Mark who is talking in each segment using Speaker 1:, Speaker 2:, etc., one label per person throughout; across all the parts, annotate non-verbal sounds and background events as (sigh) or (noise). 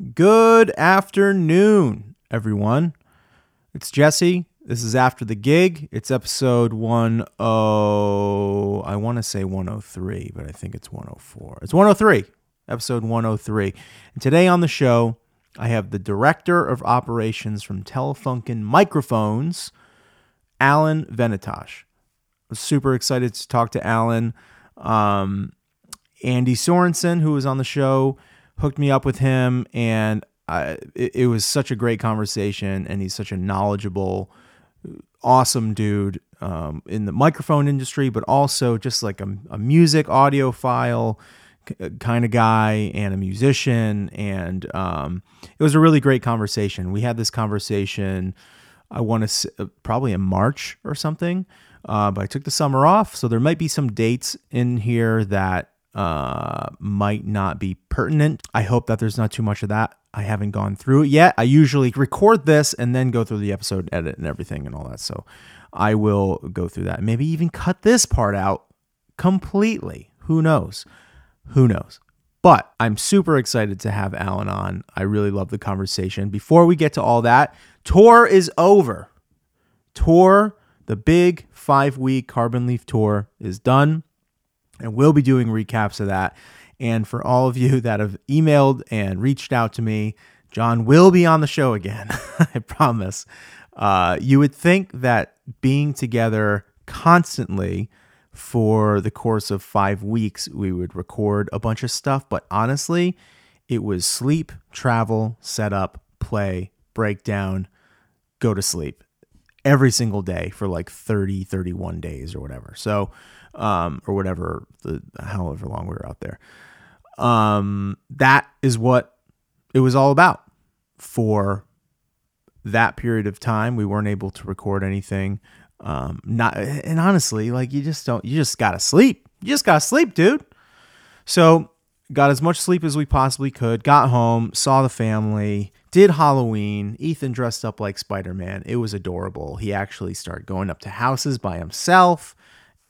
Speaker 1: Good afternoon, everyone. It's Jesse. This is after the gig. It's episode 10 I want to say 103, but I think it's 104. It's 103. Episode 103. And today on the show, I have the director of operations from Telefunken Microphones, Alan Venitosh. I'm super excited to talk to Alan. Um, Andy Sorensen, who was on the show, hooked me up with him, and I, it, it was such a great conversation. And he's such a knowledgeable, awesome dude um, in the microphone industry, but also just like a, a music audiophile kind of guy and a musician. And um, it was a really great conversation. We had this conversation, I want to say, probably in March or something. Uh, but I took the summer off, so there might be some dates in here that uh, might not be pertinent. I hope that there's not too much of that. I haven't gone through it yet. I usually record this and then go through the episode edit and everything and all that. So I will go through that. Maybe even cut this part out completely. Who knows? Who knows? But I'm super excited to have Alan on. I really love the conversation. Before we get to all that, tour is over. Tour, the big five week Carbon Leaf tour is done and we'll be doing recaps of that. And for all of you (laughs) that have emailed and reached out to me, John will be on the show again. (laughs) I promise. Uh, you would think that being together constantly for the course of five weeks, we would record a bunch of stuff. But honestly, it was sleep, travel, set up, play, breakdown, go to sleep every single day for like 30, 31 days or whatever. So, um, or whatever, the however long we were out there. Um, that is what it was all about for that period of time. We weren't able to record anything. Um, not and honestly, like you just don't, you just gotta sleep. You just gotta sleep, dude. So got as much sleep as we possibly could. Got home, saw the family, did Halloween. Ethan dressed up like Spider Man. It was adorable. He actually started going up to houses by himself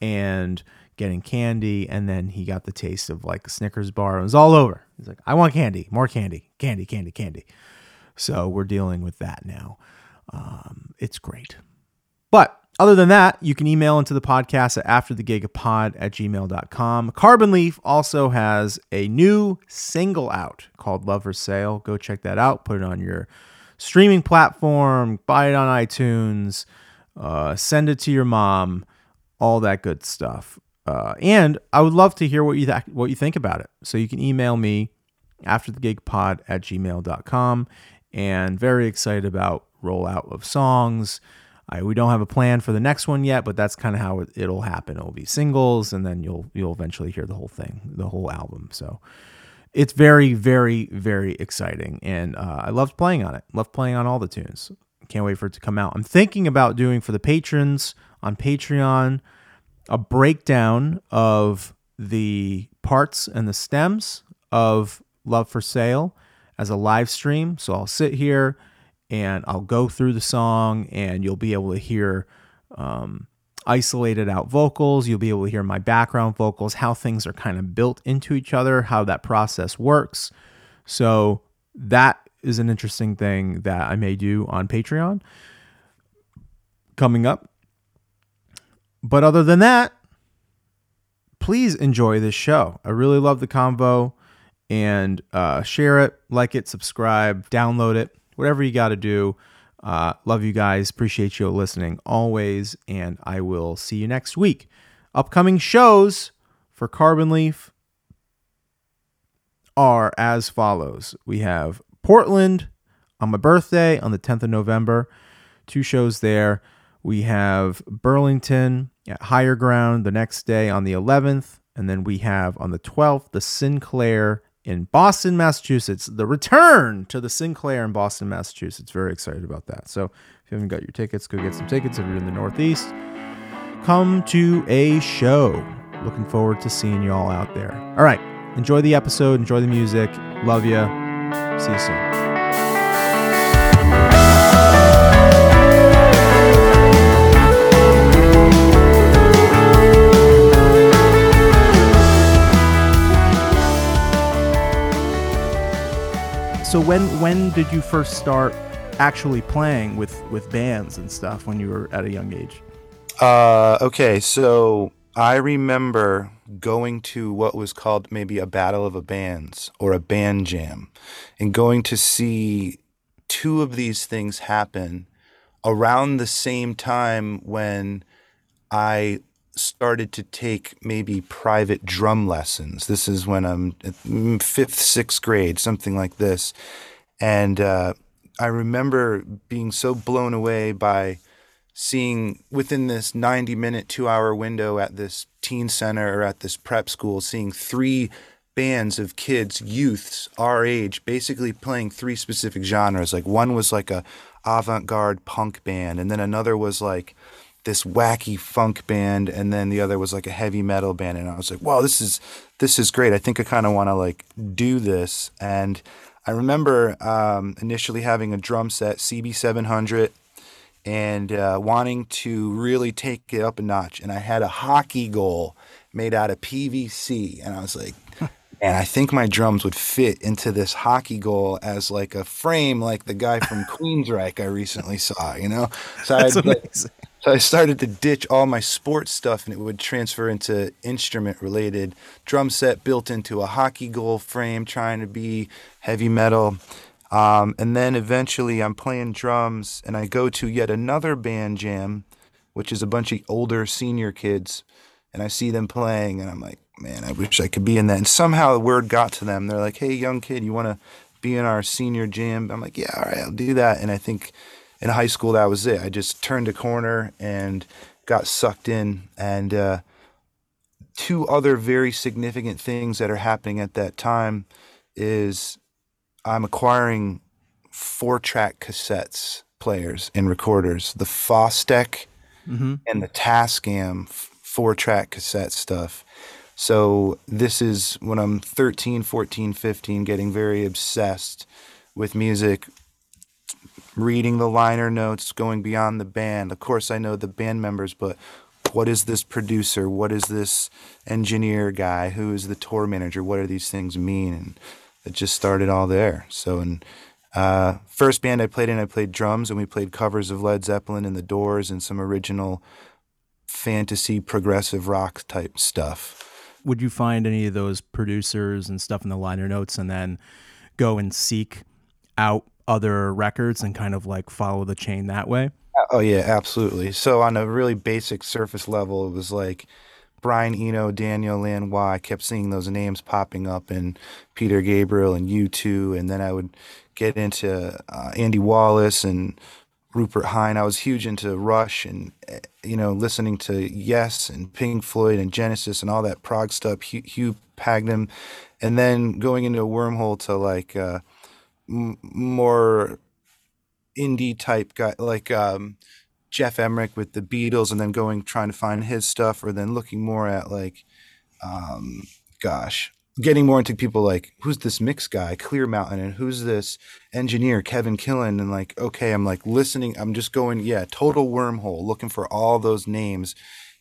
Speaker 1: and getting candy. And then he got the taste of like a Snickers bar. It was all over. He's like, I want candy, more candy, candy, candy, candy. So we're dealing with that now. Um, it's great. But other than that, you can email into the podcast at afterthegigapod at gmail.com. Carbon Leaf also has a new single out called Love for Sale. Go check that out. Put it on your streaming platform, buy it on iTunes, uh, send it to your mom all that good stuff. Uh, and I would love to hear what you th- what you think about it. So you can email me after the gig pod at gmail.com and very excited about rollout of songs. I, we don't have a plan for the next one yet, but that's kind of how it, will happen. It'll be singles, and then you'll you'll eventually hear the whole thing, the whole album. So it's very, very, very exciting, and uh, I loved playing on it. Love playing on all the tunes. Can't wait for it to come out. I'm thinking about doing for the patrons on Patreon a breakdown of the parts and the stems of Love for Sale as a live stream. So I'll sit here and I'll go through the song, and you'll be able to hear um, isolated out vocals. You'll be able to hear my background vocals, how things are kind of built into each other, how that process works. So that is an interesting thing that I may do on Patreon coming up. But other than that, please enjoy this show. I really love the convo and uh, share it, like it, subscribe, download it, whatever you got to do. Uh, love you guys. Appreciate you listening always. And I will see you next week. Upcoming shows for Carbon Leaf are as follows we have Portland on my birthday on the 10th of November, two shows there. We have Burlington at Higher Ground the next day on the 11th. And then we have on the 12th the Sinclair in Boston, Massachusetts. The return to the Sinclair in Boston, Massachusetts. Very excited about that. So if you haven't got your tickets, go get some tickets. If you're in the Northeast, come to a show. Looking forward to seeing you all out there. All right. Enjoy the episode. Enjoy the music. Love you. See you soon. So when when did you first start actually playing with with bands and stuff when you were at a young age?
Speaker 2: Uh, okay, so I remember going to what was called maybe a battle of the bands or a band jam, and going to see two of these things happen around the same time when I started to take maybe private drum lessons. This is when I'm fifth, sixth grade, something like this. And uh, I remember being so blown away by seeing within this 90 minute, two hour window at this teen center or at this prep school, seeing three bands of kids, youths our age, basically playing three specific genres. Like one was like a avant-garde punk band, and then another was like this wacky funk band, and then the other was like a heavy metal band. And I was like, "Wow, this is this is great. I think I kind of want to like do this." And I remember um, initially having a drum set, CB700, and uh, wanting to really take it up a notch. And I had a hockey goal made out of PVC, and I was like, (laughs) and I think my drums would fit into this hockey goal as like a frame, like the guy from (laughs) Queensryche I recently saw. You know,
Speaker 1: so I like, so
Speaker 2: I started to ditch all my sports stuff, and it would transfer into instrument related drum set built into a hockey goal frame, trying to be heavy metal. Um, and then eventually, I'm playing drums, and I go to yet another band jam, which is a bunch of older senior kids, and I see them playing, and I'm like, man, I wish I could be in that. And somehow the word got to them. They're like, hey, young kid, you want to be in our senior jam? I'm like, yeah, all right, I'll do that. And I think in high school, that was it. I just turned a corner and got sucked in. And uh, two other very significant things that are happening at that time is I'm acquiring four track cassettes players and recorders, the Fostex mm-hmm. and the Tascam four track cassette stuff. So this is when I'm 13, 14, 15, getting very obsessed with music, reading the liner notes, going beyond the band. Of course, I know the band members, but what is this producer? What is this engineer guy? Who is the tour manager? What do these things mean? And it just started all there. So, and uh, first band I played in, I played drums, and we played covers of Led Zeppelin and The Doors and some original fantasy progressive rock type stuff
Speaker 1: would you find any of those producers and stuff in the liner notes and then go and seek out other records and kind of like follow the chain that way?
Speaker 2: Oh yeah, absolutely. So on a really basic surface level, it was like Brian Eno, Daniel Lanois. I kept seeing those names popping up, and Peter Gabriel and U2, and then I would get into uh, Andy Wallace and Rupert Hine. I was huge into Rush and eh, you know listening to Yes and Pink Floyd and Genesis and all that prog stuff. Hugh, Hugh Padgham, and then going into a wormhole to like uh, m- more indie type guy like um, Geoff Emerick with the Beatles, and then going trying to find his stuff, or then looking more at like um, gosh getting more into people like who's this mix guy? Clearmountain and who's this engineer kevin killen and like okay i'm like listening i'm just going yeah total wormhole looking for all those names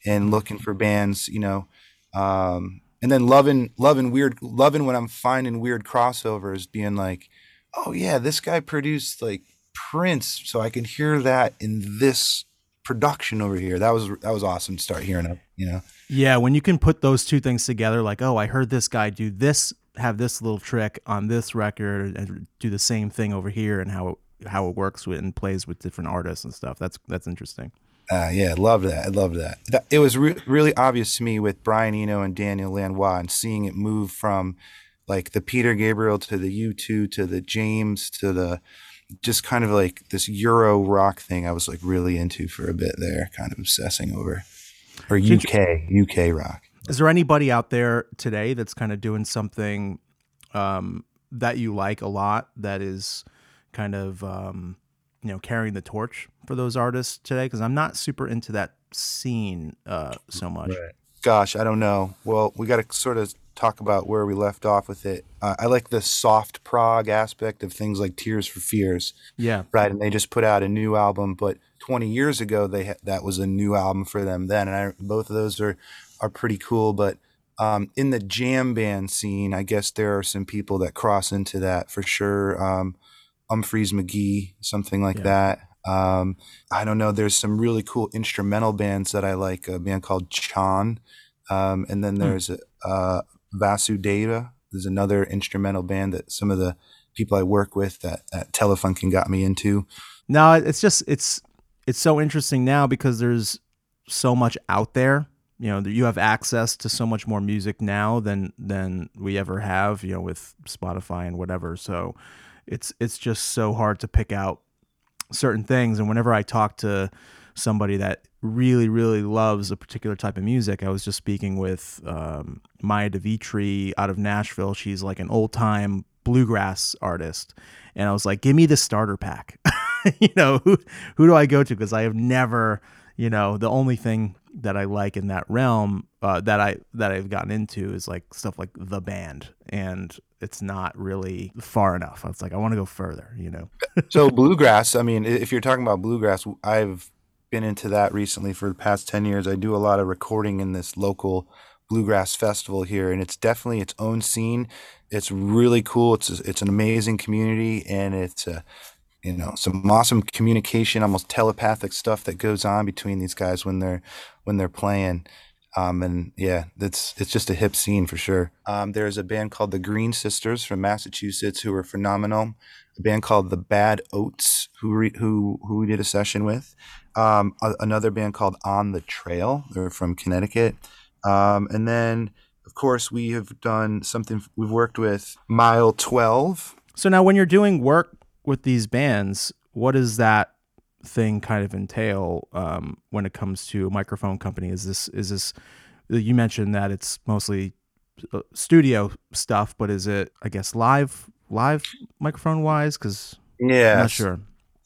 Speaker 2: and looking for bands you know um, and then loving loving weird loving when i'm finding weird crossovers being like oh yeah this guy produced like prince so i can hear that in this production over here that was that was awesome to start hearing it you know
Speaker 1: yeah, when you can put those two things together, like, oh, I heard this guy do this, have this little trick on this record, and do the same thing over here, and how it, how it works with and plays with different artists and stuff. That's that's interesting.
Speaker 2: Uh, yeah, love that. I love that. It was re- really obvious to me with Brian Eno and Daniel Lanois, and seeing it move from like the Peter Gabriel to the U2 to the James to the just kind of like this Euro rock thing. I was like really into for a bit there, kind of obsessing over or UK UK rock.
Speaker 1: Is there anybody out there today that's kind of doing something um, that you like a lot that is kind of um, you know carrying the torch for those artists today? Because I'm not super into that scene uh, so much. Right.
Speaker 2: Gosh, I don't know. Well, we got to sort of talk about where we left off with it. Uh, I like the soft prog aspect of things like Tears for Fears.
Speaker 1: Yeah.
Speaker 2: Right. And they just put out a new album, but 20 years ago they ha- that was a new album for them then and I, both of those are are pretty cool but Um, in the jam band scene, I guess there are some people that cross into that for sure. Um, Umphrey's McGee, something like
Speaker 1: Yeah.
Speaker 2: that. Um, I don't know. There's some really cool instrumental bands that I like. A band called CHON, um, and then
Speaker 1: Hmm.
Speaker 2: there's uh, Vasudeva. There's another instrumental band that some of the people I work with that, that Telefunken got me into.
Speaker 1: No, it's just it's it's so interesting now because there's so much out there. You know, you have access to so much more music now than than we ever have. You know, with Spotify and whatever. So it's it's just so hard to pick out certain things. And whenever I talk to somebody that really really loves a particular type of music, I was just speaking with um, Maya de Vitry out of Nashville. She's like an old time bluegrass artist, and I was like, "Give me the starter pack." (laughs) you know, who who do I go to? Because I have never, you know, the only thing that I like in that realm uh, that I that I've gotten into is like stuff like the band, and it's not really far enough. I was like, I want to go further. You know, (laughs)
Speaker 2: so bluegrass i mean if you're talking about bluegrass i've been into that recently for the past 10 years i do a lot of recording in this local bluegrass festival here and it's definitely its own scene it's really cool it's a, it's an amazing community and it's a you know some awesome communication almost telepathic stuff that goes on between these guys when they're when they're playing um, and yeah, it's it's just a hip scene for sure. Um, there's a band called the Green Sisters from Massachusetts who are phenomenal. A band called the Bad Oats who re, who who we did a session with. Um, a, another band called On the Trail. They're from Connecticut. Um, and then of course we have done something. We've worked with Mile Twelve.
Speaker 1: so now when you're doing work with these bands, what is that thing kind of entail um, when it comes to a microphone company? Is this is this you mentioned that it's mostly uh, studio stuff, but is it I guess live live microphone wise? Because
Speaker 2: Yeah,
Speaker 1: I'm not sure.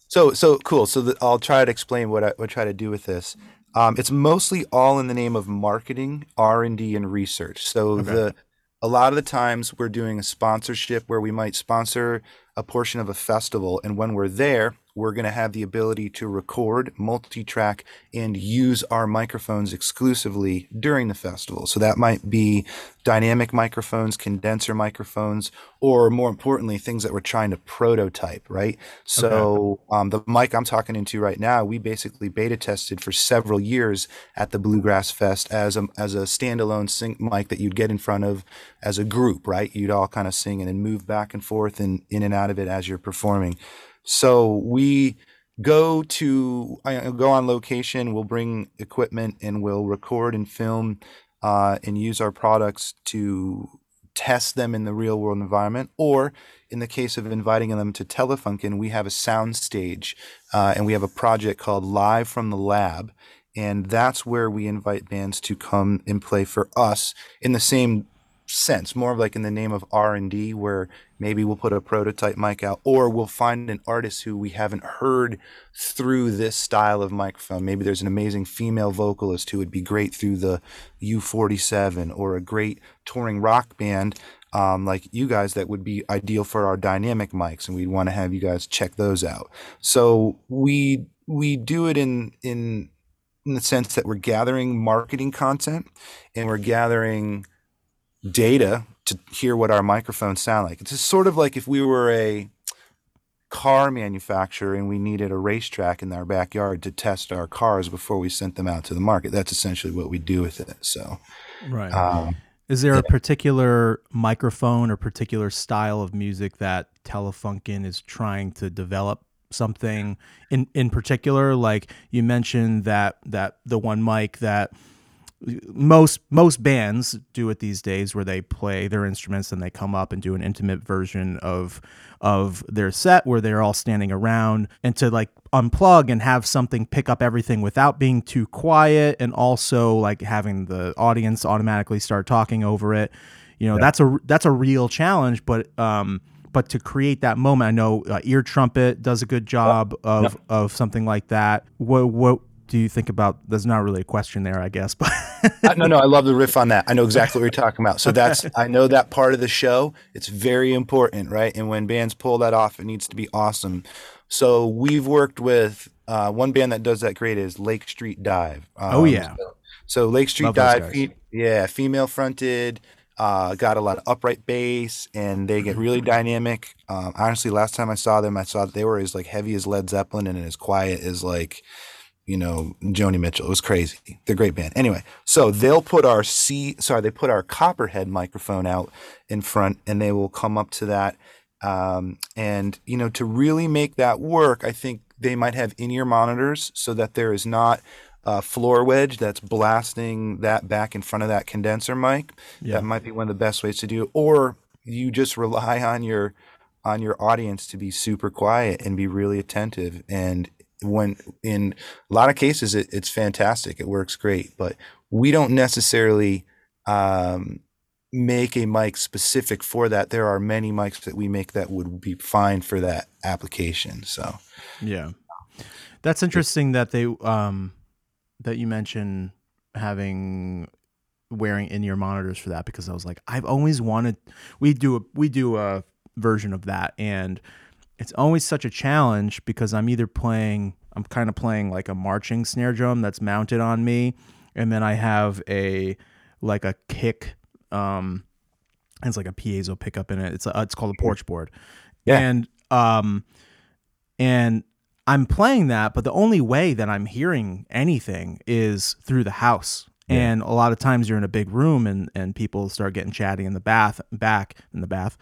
Speaker 2: So so cool. So the, I'll try to explain what I what I try to do with this. Um, it's mostly all in the name of marketing, R and D, and research. So
Speaker 1: Okay.
Speaker 2: the a lot of the times we're doing a sponsorship where we might sponsor a portion of a festival, and when we're there, we're going to have the ability to record, multi-track, and use our microphones exclusively during the festival. So that might be dynamic microphones, condenser microphones, or more importantly, things that we're trying to prototype, right? So um, the mic I'm talking into right now, we basically beta tested for several years at the Bluegrass Fest as a as a standalone sync mic that you'd get in front of as a group, right? You'd all kind of sing and then move back and forth and in and out of it as you're performing. So we go to I go on location. We'll bring equipment and we'll record and film uh, and use our products to test them in the real world environment. Or in the case of inviting them to Telefunken, we have a sound stage uh, and we have a project called Live from the Lab. And that's where we invite bands to come and play for us in the same sense, more of like in the name of R and D, where maybe we'll put a prototype mic out, or we'll find an artist who we haven't heard through this style of microphone. Maybe there's an amazing female vocalist who would be great through the U47, or a great touring rock band um, like you guys that would be ideal for our dynamic mics, and we'd want to have you guys check those out. So we we do it in in in the sense that we're gathering marketing content and we're gathering data to hear what our microphones sound like. It's just sort of like if we were a car manufacturer and we needed a racetrack in our backyard to test our cars before we sent them out to the market. That's essentially what we do with it. So,
Speaker 1: Right.
Speaker 2: um,
Speaker 1: Is there a particular microphone or particular style of music that Telefunken is trying to develop something in in particular? Like you mentioned that that the one mic that most most bands do it these days where they play their instruments and they come up and do an intimate version of of their set where they're all standing around and to like unplug and have something pick up everything without being too quiet and also like having the audience automatically start talking over it. You know that's a that's a real challenge but um but to create that moment i know uh, ear trumpet does a good job of of something like that. What what do you think about there's not really a question there i guess (laughs) but
Speaker 2: no, no, I love the riff on that. I know exactly what you're talking about. So that's I know that part of the show. It's very important, right? And when bands pull that off, it needs to be awesome. So we've worked with uh, one band that does that great is Lake Street Dive.
Speaker 1: Oh,
Speaker 2: Um,
Speaker 1: yeah.
Speaker 2: so, So Lake Street
Speaker 1: Love
Speaker 2: dive, fe- yeah, female fronted. Uh, got a lot of upright bass, and they get really dynamic. Um, honestly, last time I saw them, I saw that they were as like heavy as Led Zeppelin and as quiet as like, you know, Joni Mitchell. It was crazy. They're a great band. Anyway, so they'll put our C, sorry, they put our Copperhead microphone out in front, and they will come up to that. Um, and you know, to really make that work, I think they might have in-ear monitors so that there is not a floor wedge that's blasting that back in front of that condenser mic.
Speaker 1: Yeah.
Speaker 2: That might be one of the best ways to do it. Or you just rely on your on your audience to be super quiet and be really attentive. And when in a lot of cases it, it's fantastic. It works great. But we don't necessarily um, make a mic specific for that. There are many mics that we make that would be fine for that application. So
Speaker 1: Yeah. That's interesting that they um that you mentioned having wearing in-ear monitors for that because I was like I've always wanted we do a we do a version of that and it's always such a challenge because I'm either playing I'm kind of playing like a marching snare drum that's mounted on me and then I have a like a kick um it's like a piezo pickup in it it's a, it's called a porch board
Speaker 2: Yeah.
Speaker 1: and um and I'm playing that, but the only way that I'm hearing anything is through the house. And a lot of times you're in a big room and, and people start getting chatty in the bath back in the bath.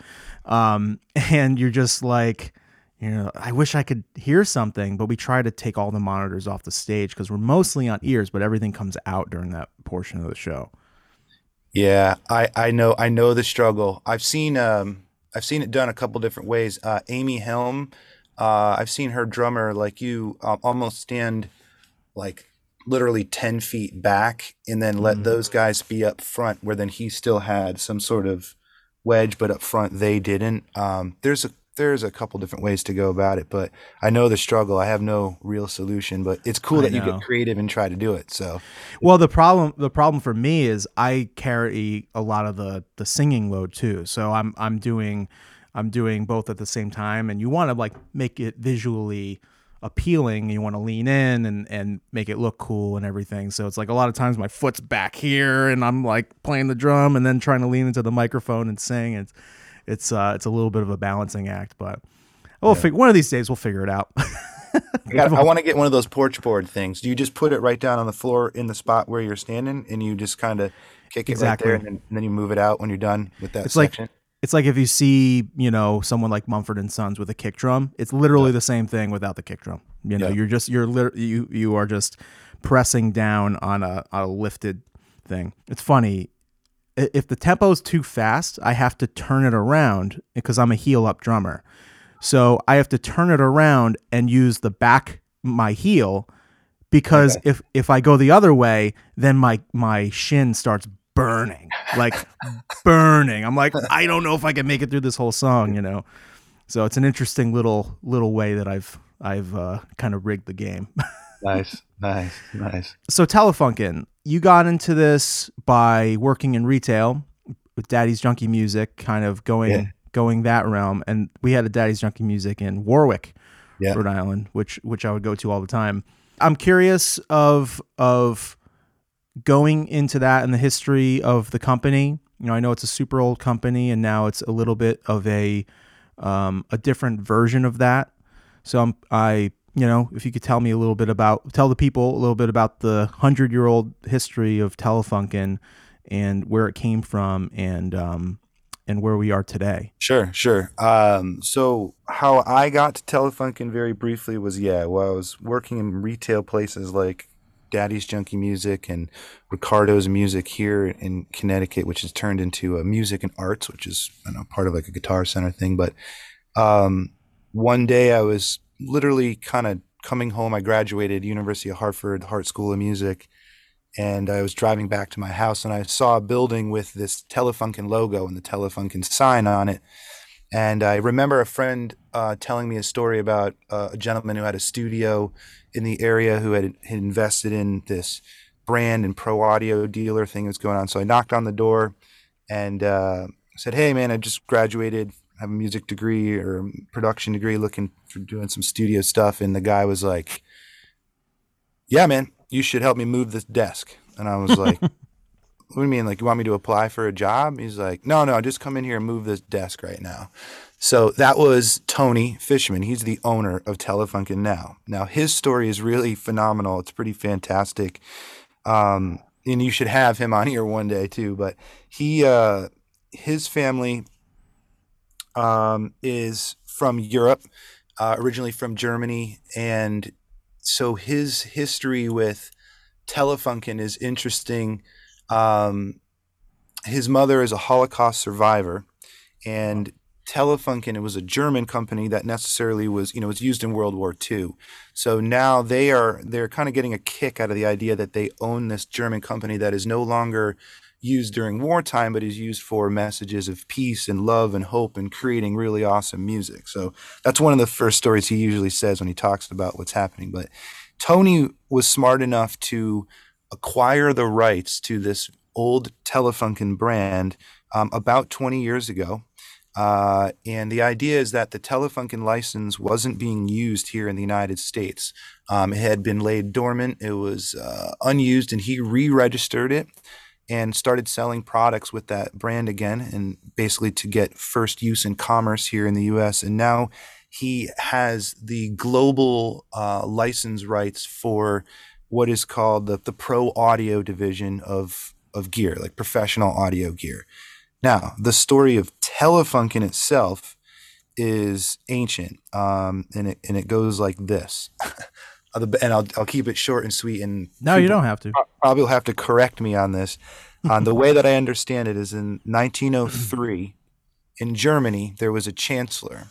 Speaker 1: Um, (laughs) and you're just like, you know, I wish I could hear something, but we try to take all the monitors off the stage because we're mostly on ears, but everything comes out during that portion of the show.
Speaker 2: Yeah, I, I know I know the struggle. I've seen um I've seen it done a couple different ways. Uh, Amy Helm, uh, I've seen her drummer like you um, almost stand like literally ten feet back, and then let those guys be up front, where then he still had some sort of wedge, but up front they didn't. Um, there's a there's a couple different ways to go about it, but I know the struggle. I have no real solution, but it's cool
Speaker 1: I
Speaker 2: that you get creative and try to do it. So
Speaker 1: Well, the problem the problem for me is I carry a lot of the the singing load too. So I'm I'm doing I'm doing both at the same time and you want to like make it visually appealing. You want to lean in and and make it look cool and everything. So it's like a lot of times my foot's back here and I'm like playing the drum and then trying to lean into the microphone and sing. It's it's uh it's a little bit of a balancing act, but we'll fig- one of these days we'll figure it out. (laughs)
Speaker 2: I, got, I want to get one of those porch board things. Do you just put it right down on the floor in the spot where you're standing, and you just kind of kick it
Speaker 1: Exactly.
Speaker 2: right there, and then, and then you move it out when you're done with that
Speaker 1: It's like
Speaker 2: section?
Speaker 1: it's like if you see, you know, someone like Mumford and Sons with a kick drum. It's literally the same thing without the kick drum. You know,
Speaker 2: Yeah.
Speaker 1: you're just you're lit- you you are just pressing down on a on a lifted thing. It's funny. If the tempo is too fast, I have to turn it around because I'm a heel up drummer. So I have to turn it around and use the back my heel because if if I go the other way, then my my shin starts burning, like (laughs) burning. I'm like, I don't know if I can make it through this whole song, you know. So it's an interesting little little way that I've I've uh, kind of rigged the game. (laughs)
Speaker 2: nice, nice, nice.
Speaker 1: so Telefunken, you got into this by working in retail with Daddy's Junky Music, kind of going
Speaker 2: Yeah.
Speaker 1: going that realm, and we had a Daddy's Junky Music in Warwick,
Speaker 2: Yeah.
Speaker 1: Rhode Island, which which I would go to all the time. I'm curious of of going into that and the history of the company. You know, I know it's a super old company, and now it's a little bit of a um, a different version of that. So I'm I you know if you could tell me a little bit about tell the people a little bit about the hundred year old history of Telefunken and where it came from and um, and where we are today.
Speaker 2: Sure, sure. Um, so how I got to Telefunken very briefly was yeah, well, I was working in retail places like Daddy's Junky Music and Ricardo's Music here in Connecticut, which has turned into a music and arts, which is I know part of like a guitar center thing. But um, one day I was literally kind of coming home. I graduated University of Hartford Hart School of Music, and I was driving back to my house, and I saw a building with this Telefunken logo and the Telefunken sign on it. And I remember a friend uh, telling me a story about uh, a gentleman who had a studio in the area who had, had invested in this brand and pro audio dealer thing that was going on. So I knocked on the door and uh, said, "Hey, man, I just graduated, have a music degree or production degree, looking for doing some studio stuff." And the guy was like, "Yeah, man, you should help me move this desk." And I was like, (laughs) what do you mean? Like, you want me to apply for a job? He's like, no, no, just come in here and move this desk right now. So that was Toni Fishman. He's the owner of Telefunken now. Now, his story is really phenomenal. It's pretty fantastic. Um, and you should have him on here one day too. But he, uh, his family um, is from Europe, uh, originally from Germany, and so his history with Telefunken is interesting. Um, his mother is a Holocaust survivor, and Telefunken it was a German company that necessarily was you know was used in World War II. So now they are they're kind of getting a kick out of the idea that they own this German company that is no longer used during wartime, but is used for messages of peace and love and hope and creating really awesome music. So that's one of the first stories he usually says when he talks about what's happening. But Toni was smart enough to acquire the rights to this old Telefunken brand um, about 20 years ago. Uh, and the idea is that the Telefunken license wasn't being used here in the United States. Um, it had been laid dormant, it was uh, unused, and he re registered it and started selling products with that brand again and basically to get first use in commerce here in the US. And now he has the global uh, license rights for what is called the, the pro audio division of, of gear, like professional audio gear. Now, the story of Telefunken itself is ancient, um, and it and it goes like this. (laughs) and I'll I'll keep it short and sweet. And
Speaker 1: no, you don't have to.
Speaker 2: Probably will have to correct me on this. (laughs) On the way that I understand it is in 1903 in Germany there was a chancellor,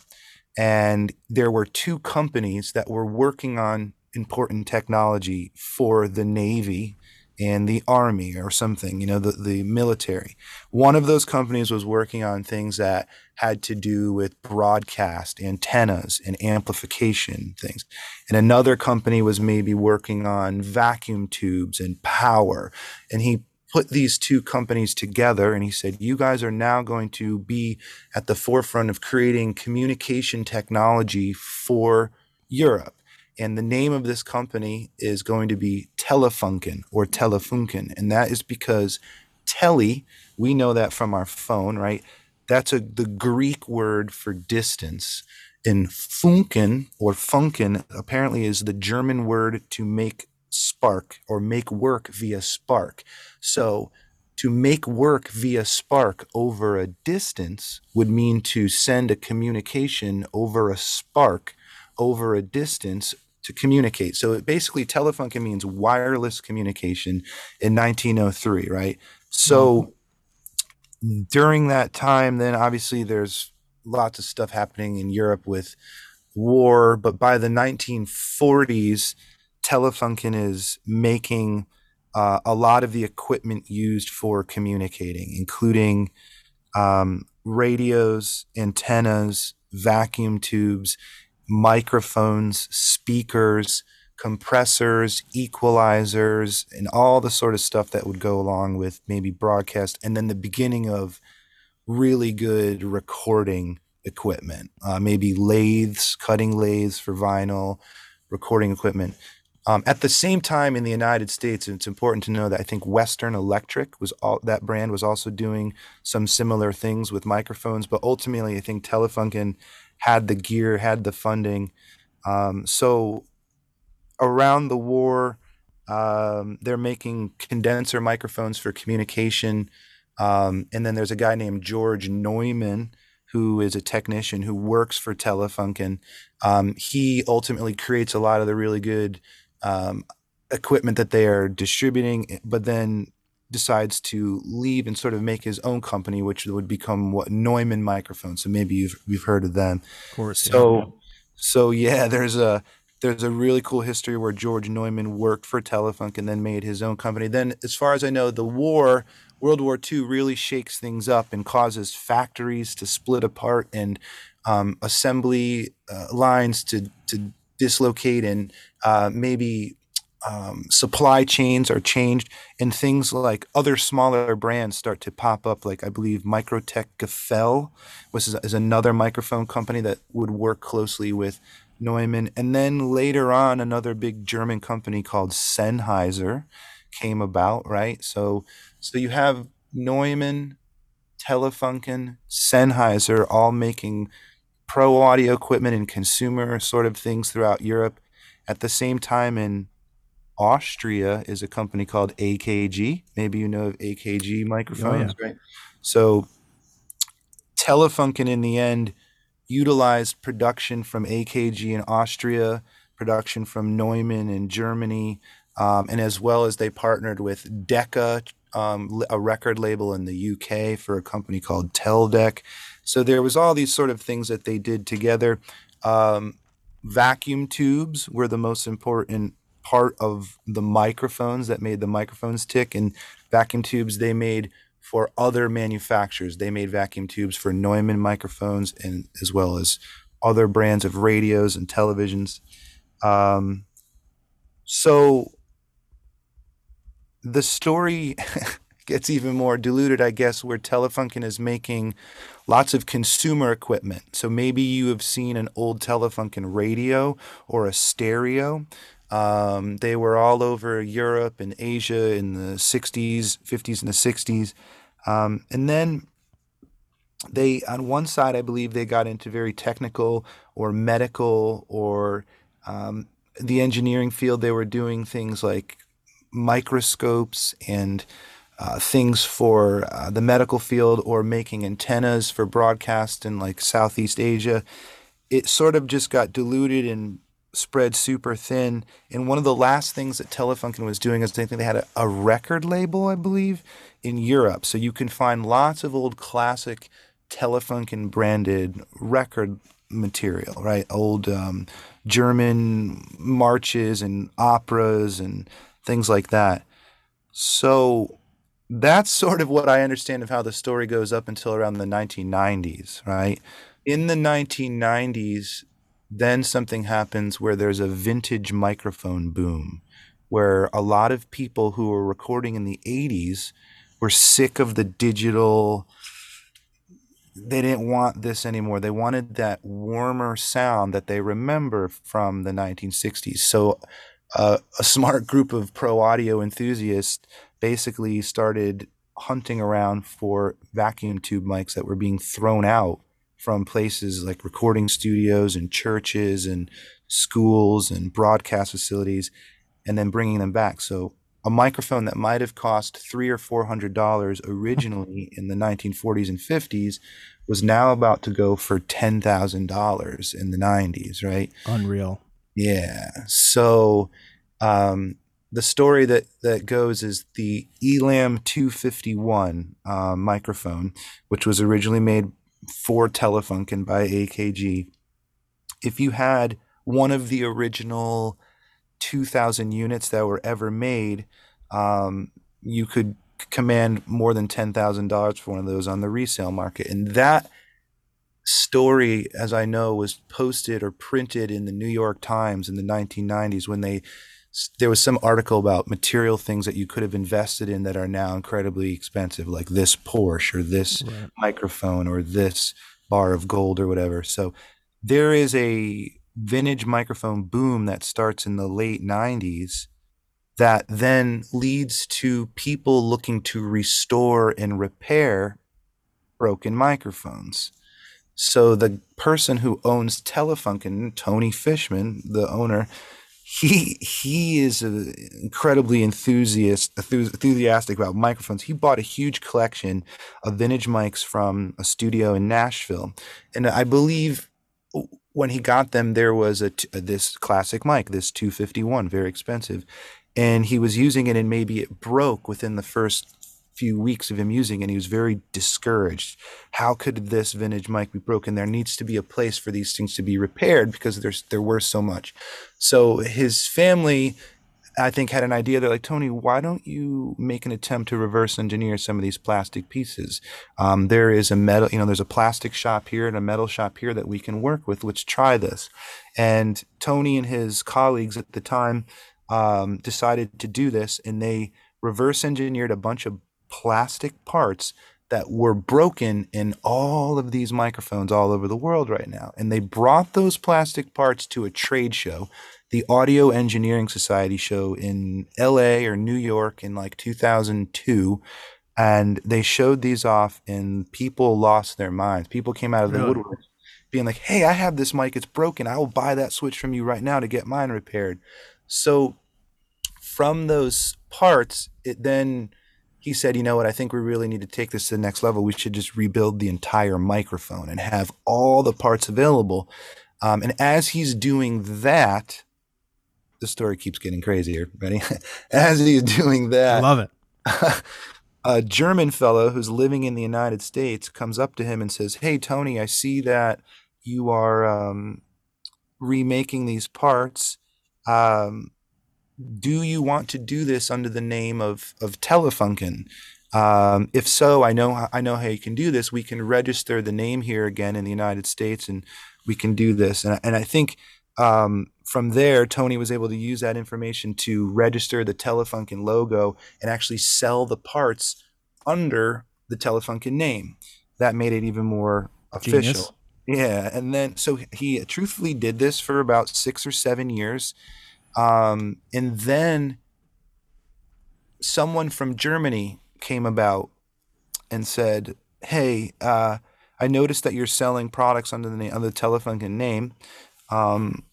Speaker 2: and there were two companies that were working on important technology for the navy and the army or something, you know, the, the military. One of those companies was working on things that had to do with broadcast antennas and amplification things. And another company was maybe working on vacuum tubes and power. And he put these two companies together and he said, You guys are now going to be at the forefront of creating communication technology for Europe. And the name of this company is going to be Telefunken or Telefunken. And that is because tele, we know that from our phone, right? That's a, the Greek word for distance. And funken or funken apparently is the German word to make spark or make work via spark. So to make work via spark over a distance would mean to send a communication over a spark over a distance to communicate. So it basically Telefunken means wireless communication in 1903, right? So mm-hmm. during that time, then obviously there's lots of stuff happening in Europe with war, but by the 1940s, Telefunken is making uh, a lot of the equipment used for communicating, including um, radios, antennas, vacuum tubes, microphones, speakers, compressors, equalizers, and all the sort of stuff that would go along with maybe broadcast, and then the beginning of really good recording equipment, uh, maybe lathes, cutting lathes for vinyl, recording equipment. Um, at the same time, in the United States, it's important to know that I think Western Electric was all that brand was also doing some similar things with microphones, but ultimately, I think Telefunken had the gear, had the funding. Um, so around the war, um, they're making condenser microphones for communication. Um, and then there's a guy named George Neumann who is a technician who works for Telefunken. Um, he ultimately creates a lot of the really good um, equipment that they are distributing, but then decides to leave and sort of make his own company, which would become what Neumann Microphones. So maybe you've you've heard of them.
Speaker 1: Of course.
Speaker 2: So yeah. so yeah, there's a there's a really cool history where George Neumann worked for Telefunk and then made his own company. Then, as far as I know, the war, World War II, really shakes things up and causes factories to split apart and um, assembly uh, lines to to dislocate and uh, maybe um, supply chains are changed and things like other smaller brands start to pop up like i believe microtech gefell which is, is another microphone company that would work closely with neumann and then later on another big german company called sennheiser came about, right? So so you have Neumann, Telefunken, Sennheiser all making pro audio equipment and consumer sort of things throughout Europe. At the same time in Austria is a company called AKG. Maybe you know of AKG microphones, oh, yeah. right? So Telefunken in the end utilized production from AKG in Austria, production from Neumann in Germany, um, and as well as they partnered with Decca, um, a record label in the UK for a company called Teldec. So there was all these sort of things that they did together. Um, vacuum tubes were the most important part of the microphones that made the microphones tick, and vacuum tubes they made for other manufacturers. They made vacuum tubes for Neumann microphones and as well as other brands of radios and televisions. Um, so the story (laughs) gets even more diluted, I guess, where Telefunken is making lots of consumer equipment. So maybe you have seen an old Telefunken radio or a stereo. Um, they were all over Europe and Asia in the 60s, 50s, and the 60s. Um, and then they, on one side, I believe they got into very technical or medical or um, the engineering field. They were doing things like microscopes and uh, things for uh, the medical field or making antennas for broadcast in like Southeast Asia. It sort of just got diluted and spread super thin. And one of the last things that Telefunken was doing is they think they had a, a record label, I believe, in Europe. So you can find lots of old classic Telefunken branded record material, right? Old um, German marches and operas and things like that. So that's sort of what I understand of how the story goes up until around the 1990s, right? In the 1990s, then something happens where there's a vintage microphone boom, where a lot of people who were recording in the 80s were sick of the digital they didn't want this anymore. They wanted that warmer sound that they remember from the 1960s. So uh, a smart group of pro audio enthusiasts basically started hunting around for vacuum tube mics that were being thrown out from places like recording studios and churches and schools and broadcast facilities and then bringing them back. So a microphone that might have cost three or four hundred dollars originally (laughs) in the 1940s and 50s was now about to go for ten thousand dollars in the 90s, right?
Speaker 1: Unreal.
Speaker 2: Yeah. So um, the story that, that goes is the ELA M 251 uh, microphone, which was originally made for Telefunken by AKG. If you had one of the original 2,000 units that were ever made, um, you could command more than $10,000 for one of those on the resale market. And that story, as I know, was posted or printed in the New York Times in the 1990s when they there was some article about material things that you could have invested in that are now incredibly expensive, like this Porsche or this right. microphone or this bar of gold or whatever. So there is a vintage microphone boom that starts in the late 90s that then leads to people looking to restore and repair broken microphones. So the person who owns Telefunken, Toni Fishman, the owner, he he is incredibly enthusiast enthusiastic about microphones. He bought a huge collection of vintage mics from a studio in Nashville, and I believe when he got them, there was a this classic mic, this 251, very expensive, and he was using it, and maybe it broke within the first few weeks of him using and he was very discouraged. How could this vintage mic be broken? There needs to be a place for these things to be repaired because there's they're worth so much. So his family, I think, had an idea. They're like, Toni, why don't you make an attempt to reverse engineer some of these plastic pieces? Um, there is a metal, you know, there's a plastic shop here and a metal shop here that we can work with. Let's try this. And Toni and his colleagues at the time um, decided to do this, and they reverse engineered a bunch of plastic parts that were broken in all of these microphones all over the world right now. And they brought those plastic parts to a trade show, the Audio Engineering Society show in LA or New York in like 2002. And they showed these off, and people lost their minds. People came out of the
Speaker 1: Really?
Speaker 2: woodwork being like, hey, I have this mic, it's broken. I will buy that switch from you right now to get mine repaired. So from those parts, it then he said, you know what, I think we really need to take this to the next level. We should just rebuild the entire microphone and have all the parts available. Um, and as he's doing that, the story keeps getting crazier. Ready? (laughs) as he's doing that, I
Speaker 1: love it. (laughs)
Speaker 2: a German fellow who's living in the United States comes up to him and says, "Hey Toni, I see that you are um, remaking these parts. Um, do you want to do this under the name of of Telefunken? Um, if so, I know I know how you can do this. We can register the name here again in the United States, and we can do this. And I- and I think." Um, from there, Toni was able to use that information to register the Telefunken logo and actually sell the parts under the Telefunken name. That made it even more official.
Speaker 1: Genius.
Speaker 2: Yeah, and then so he truthfully did this for about six or seven years, um, and then someone from Germany came about and said, "Hey, uh, I noticed that you're selling products under the name the Telefunken name. Um,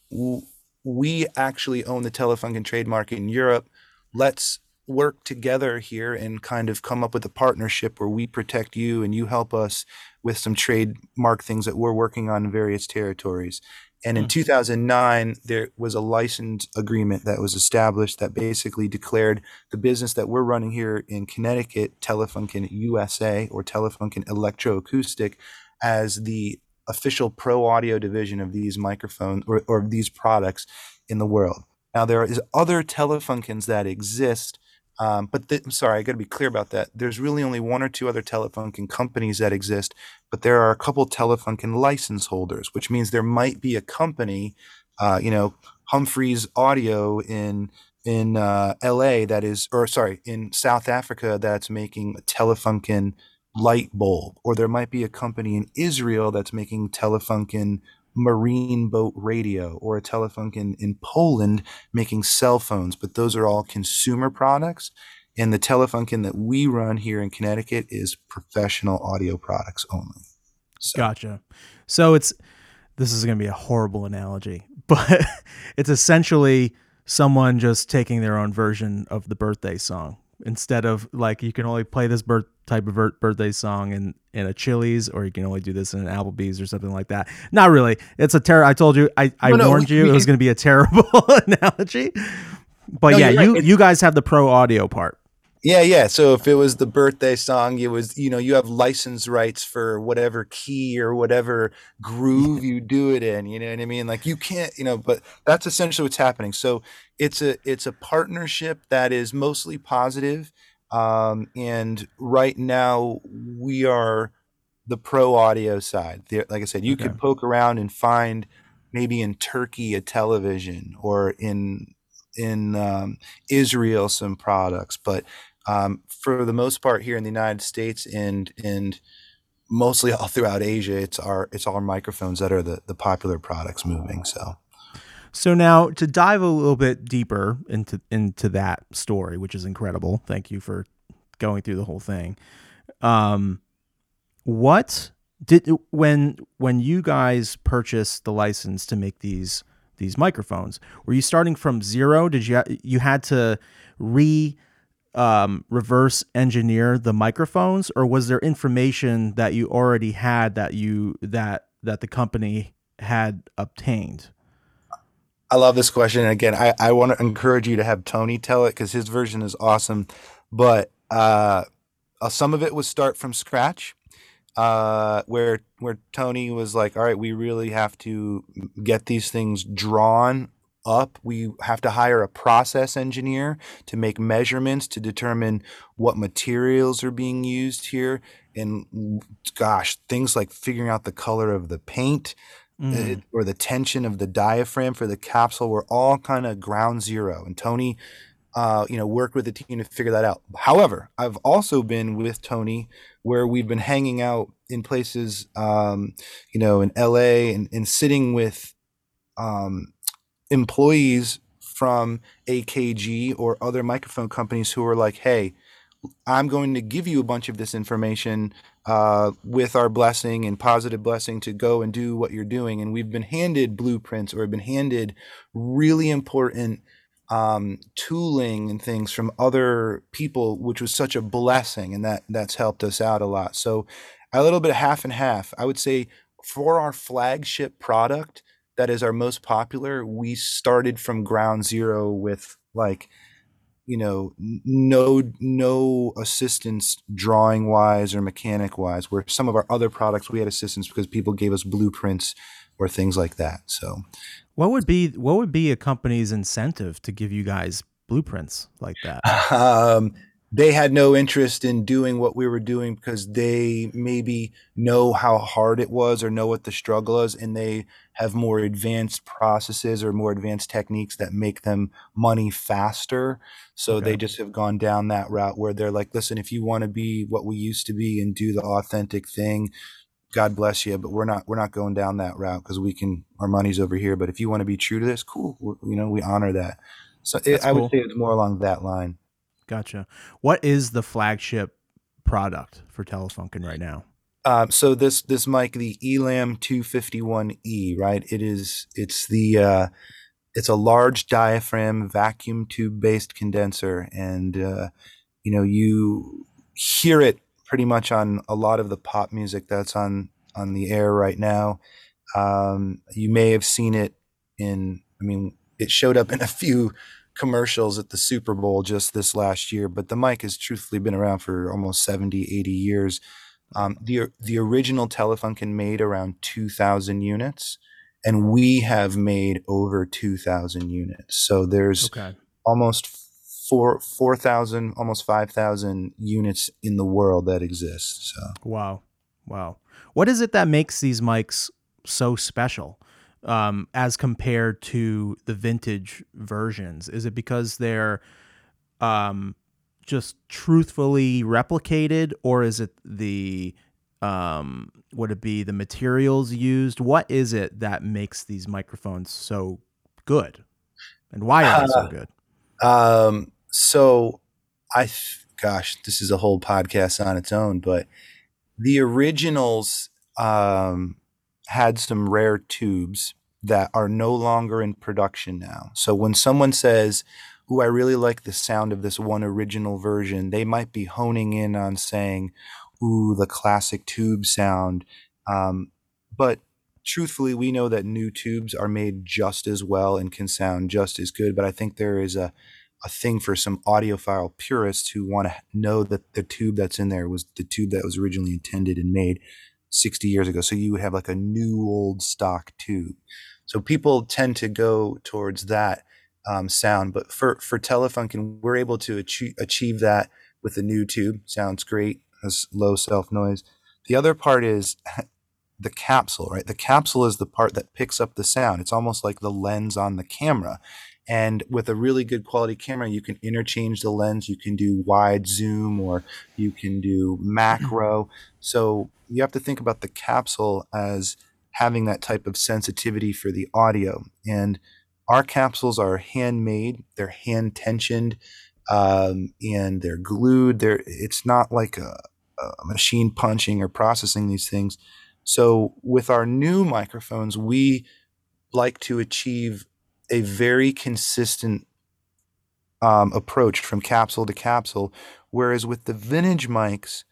Speaker 2: we actually own the Telefunken trademark in Europe. Let's work together here and kind of come up with a partnership where we protect you and you help us with some trademark things that we're working on in various territories. And in
Speaker 1: Hmm.
Speaker 2: 2009, there was a license agreement that was established that basically declared the business that we're running here in Connecticut, Telefunken USA or Telefunken Elektroakustik, as the official pro audio division of these microphones or, or these products in the world. Now, there is other Telefunkens that exist, um, but th- I'm sorry, I got to be clear about that. There's really only one or two other Telefunken companies that exist, but there are a couple Telefunken license holders, which means there might be a company, uh, you know, Humphreys Audio in in uh, L.A. that is, or sorry, in South Africa that's making a Telefunken light bulb, or there might be a company in Israel that's making Telefunken marine boat radio, or a Telefunken in Poland making cell phones. But those are all consumer products. And the Telefunken that we run here in Connecticut is professional audio products only. So,
Speaker 1: Gotcha. So it's this is going to be a horrible analogy, (laughs) but it's essentially someone just taking their own version of the birthday song instead of like you can only play this birth type of bir- birthday song in in a Chili's or you can only do this in an Applebee's or something like that. Not really. It's a terror. I told you. I I
Speaker 2: No, no,
Speaker 1: warned
Speaker 2: we-
Speaker 1: you
Speaker 2: we
Speaker 1: it was going to be a terrible (laughs) analogy. But
Speaker 2: No,
Speaker 1: yeah,
Speaker 2: right.
Speaker 1: you you guys have the pro audio part.
Speaker 2: Yeah, yeah. So if it was the birthday song, it was you know you have license rights for whatever key or whatever groove you do it in. You know what I mean? Like you can't, you know. But that's essentially what's happening. So it's a it's a partnership that is mostly positive, um, and right now we are the pro audio side. There, like I said, you
Speaker 1: Okay.
Speaker 2: could poke around and find maybe in Turkey a television or in in um, Israel some products, but um, for the most part here in the United States and and mostly all throughout Asia, it's our it's our microphones that are the the popular products moving. So
Speaker 1: So now to dive a little bit deeper into into that story, which is incredible. Thank you for going through the whole thing. Um, what did when when you guys purchased the license to make these these microphones? Were you starting from zero? Did you you had to re um, reverse engineer the microphones, or was there information that you already had that you that that the company had obtained?
Speaker 2: I love this question. And again, I, I want to encourage you to have Toni tell it because his version is awesome. But uh, uh, some of it was start from scratch, uh, where where Toni was like, "All right, we really have to get these things drawn up. We have to hire a process engineer to make measurements to determine what materials are being used here, and gosh, things like figuring out the color of the paint."
Speaker 1: Mm.
Speaker 2: it- or the tension of the diaphragm for the capsule were all kind of ground zero. And Toni uh, you know, work with the team to figure that out. However, I've also been with Toni where we've been hanging out in places, um, you know, in LA and, and sitting with um, employees from AKG or other microphone companies who are like, hey, I'm going to give you a bunch of this information uh, with our blessing and positive blessing to go and do what you're doing. And we've been handed blueprints or been handed really important um, tooling and things from other people, which was such a blessing, and that that's helped us out a lot. So a little bit half and half. I would say for our flagship product, that is our most popular. We started from ground zero with like you know no no assistance drawing wise or mechanic wise where some of our other products we had assistance because people gave us blueprints or things like that so
Speaker 1: what would be what would be a company's incentive to give you guys blueprints like that? (laughs)
Speaker 2: Um, they had no interest in doing what we were doing because they maybe know how hard it was or know what the struggle is, and they have more advanced processes or more advanced techniques that make them money faster. So okay. they just have gone down that route where they're like, listen, if you want to be what we used to be and do the authentic thing, God bless you, but we're not we're not going down that route because we can our money's over here. But if you want to be true to this, cool. You know, we honor that. So it, I would say it's more along that line.
Speaker 1: Gotcha. What is the flagship product for Telefunken right now?
Speaker 2: Um, so this this mic, the ELA M 251E, right? It is it's the uh, it's a large diaphragm vacuum tube based condenser, and uh, you know you hear it pretty much on a lot of the pop music that's on on the air right now. Um, you may have seen it in. I mean, it showed up in a few commercials at the Super Bowl just this last year, but the mic has truthfully been around for almost 70, 80 years. Um, the the original Telefunken made around 2,000 units, and we have made over 2,000 units. So there's okay. almost four four thousand, almost five thousand units in the world that exist. So
Speaker 1: wow, wow. What is it that makes these mics so special um, as compared to the vintage versions? Is it because they're um, just truthfully replicated, or is it the um, would it be the materials used? What is it that makes these microphones so good, and why are they so uh, good?
Speaker 2: Um, so I, gosh, this is a whole podcast on its own, but the originals um, had some rare tubes that are no longer in production now. So when someone says, "Ooh, I really like the sound of this one original version," they might be honing in on saying, "Ooh, the classic tube sound." Um, but truthfully, we know that new tubes are made just as well and can sound just as good. But I think there is a a thing for some audiophile purists who want to know that the tube that's in there was the tube that was originally intended and made 60 years ago. So you would have like a new old stock tube. So people tend to go towards that um, sound. But for, for Telefunken, we're able to achieve, achieve that with the new tube. Sounds great, has low self noise. The other part is (laughs) the capsule, right? The capsule is the part that picks up the sound. It's almost like the lens on the camera. And with a really good quality camera, you can interchange the lens. You can do wide zoom or you can do macro. So you have to think about the capsule as having that type of sensitivity for the audio. And our capsules are handmade, they're hand tensioned, um, and they're glued. They're, it's not like a, a machine punching or processing these things. So with our new microphones, we like to achieve a very consistent um, approach from capsule to capsule. Whereas with the vintage mics,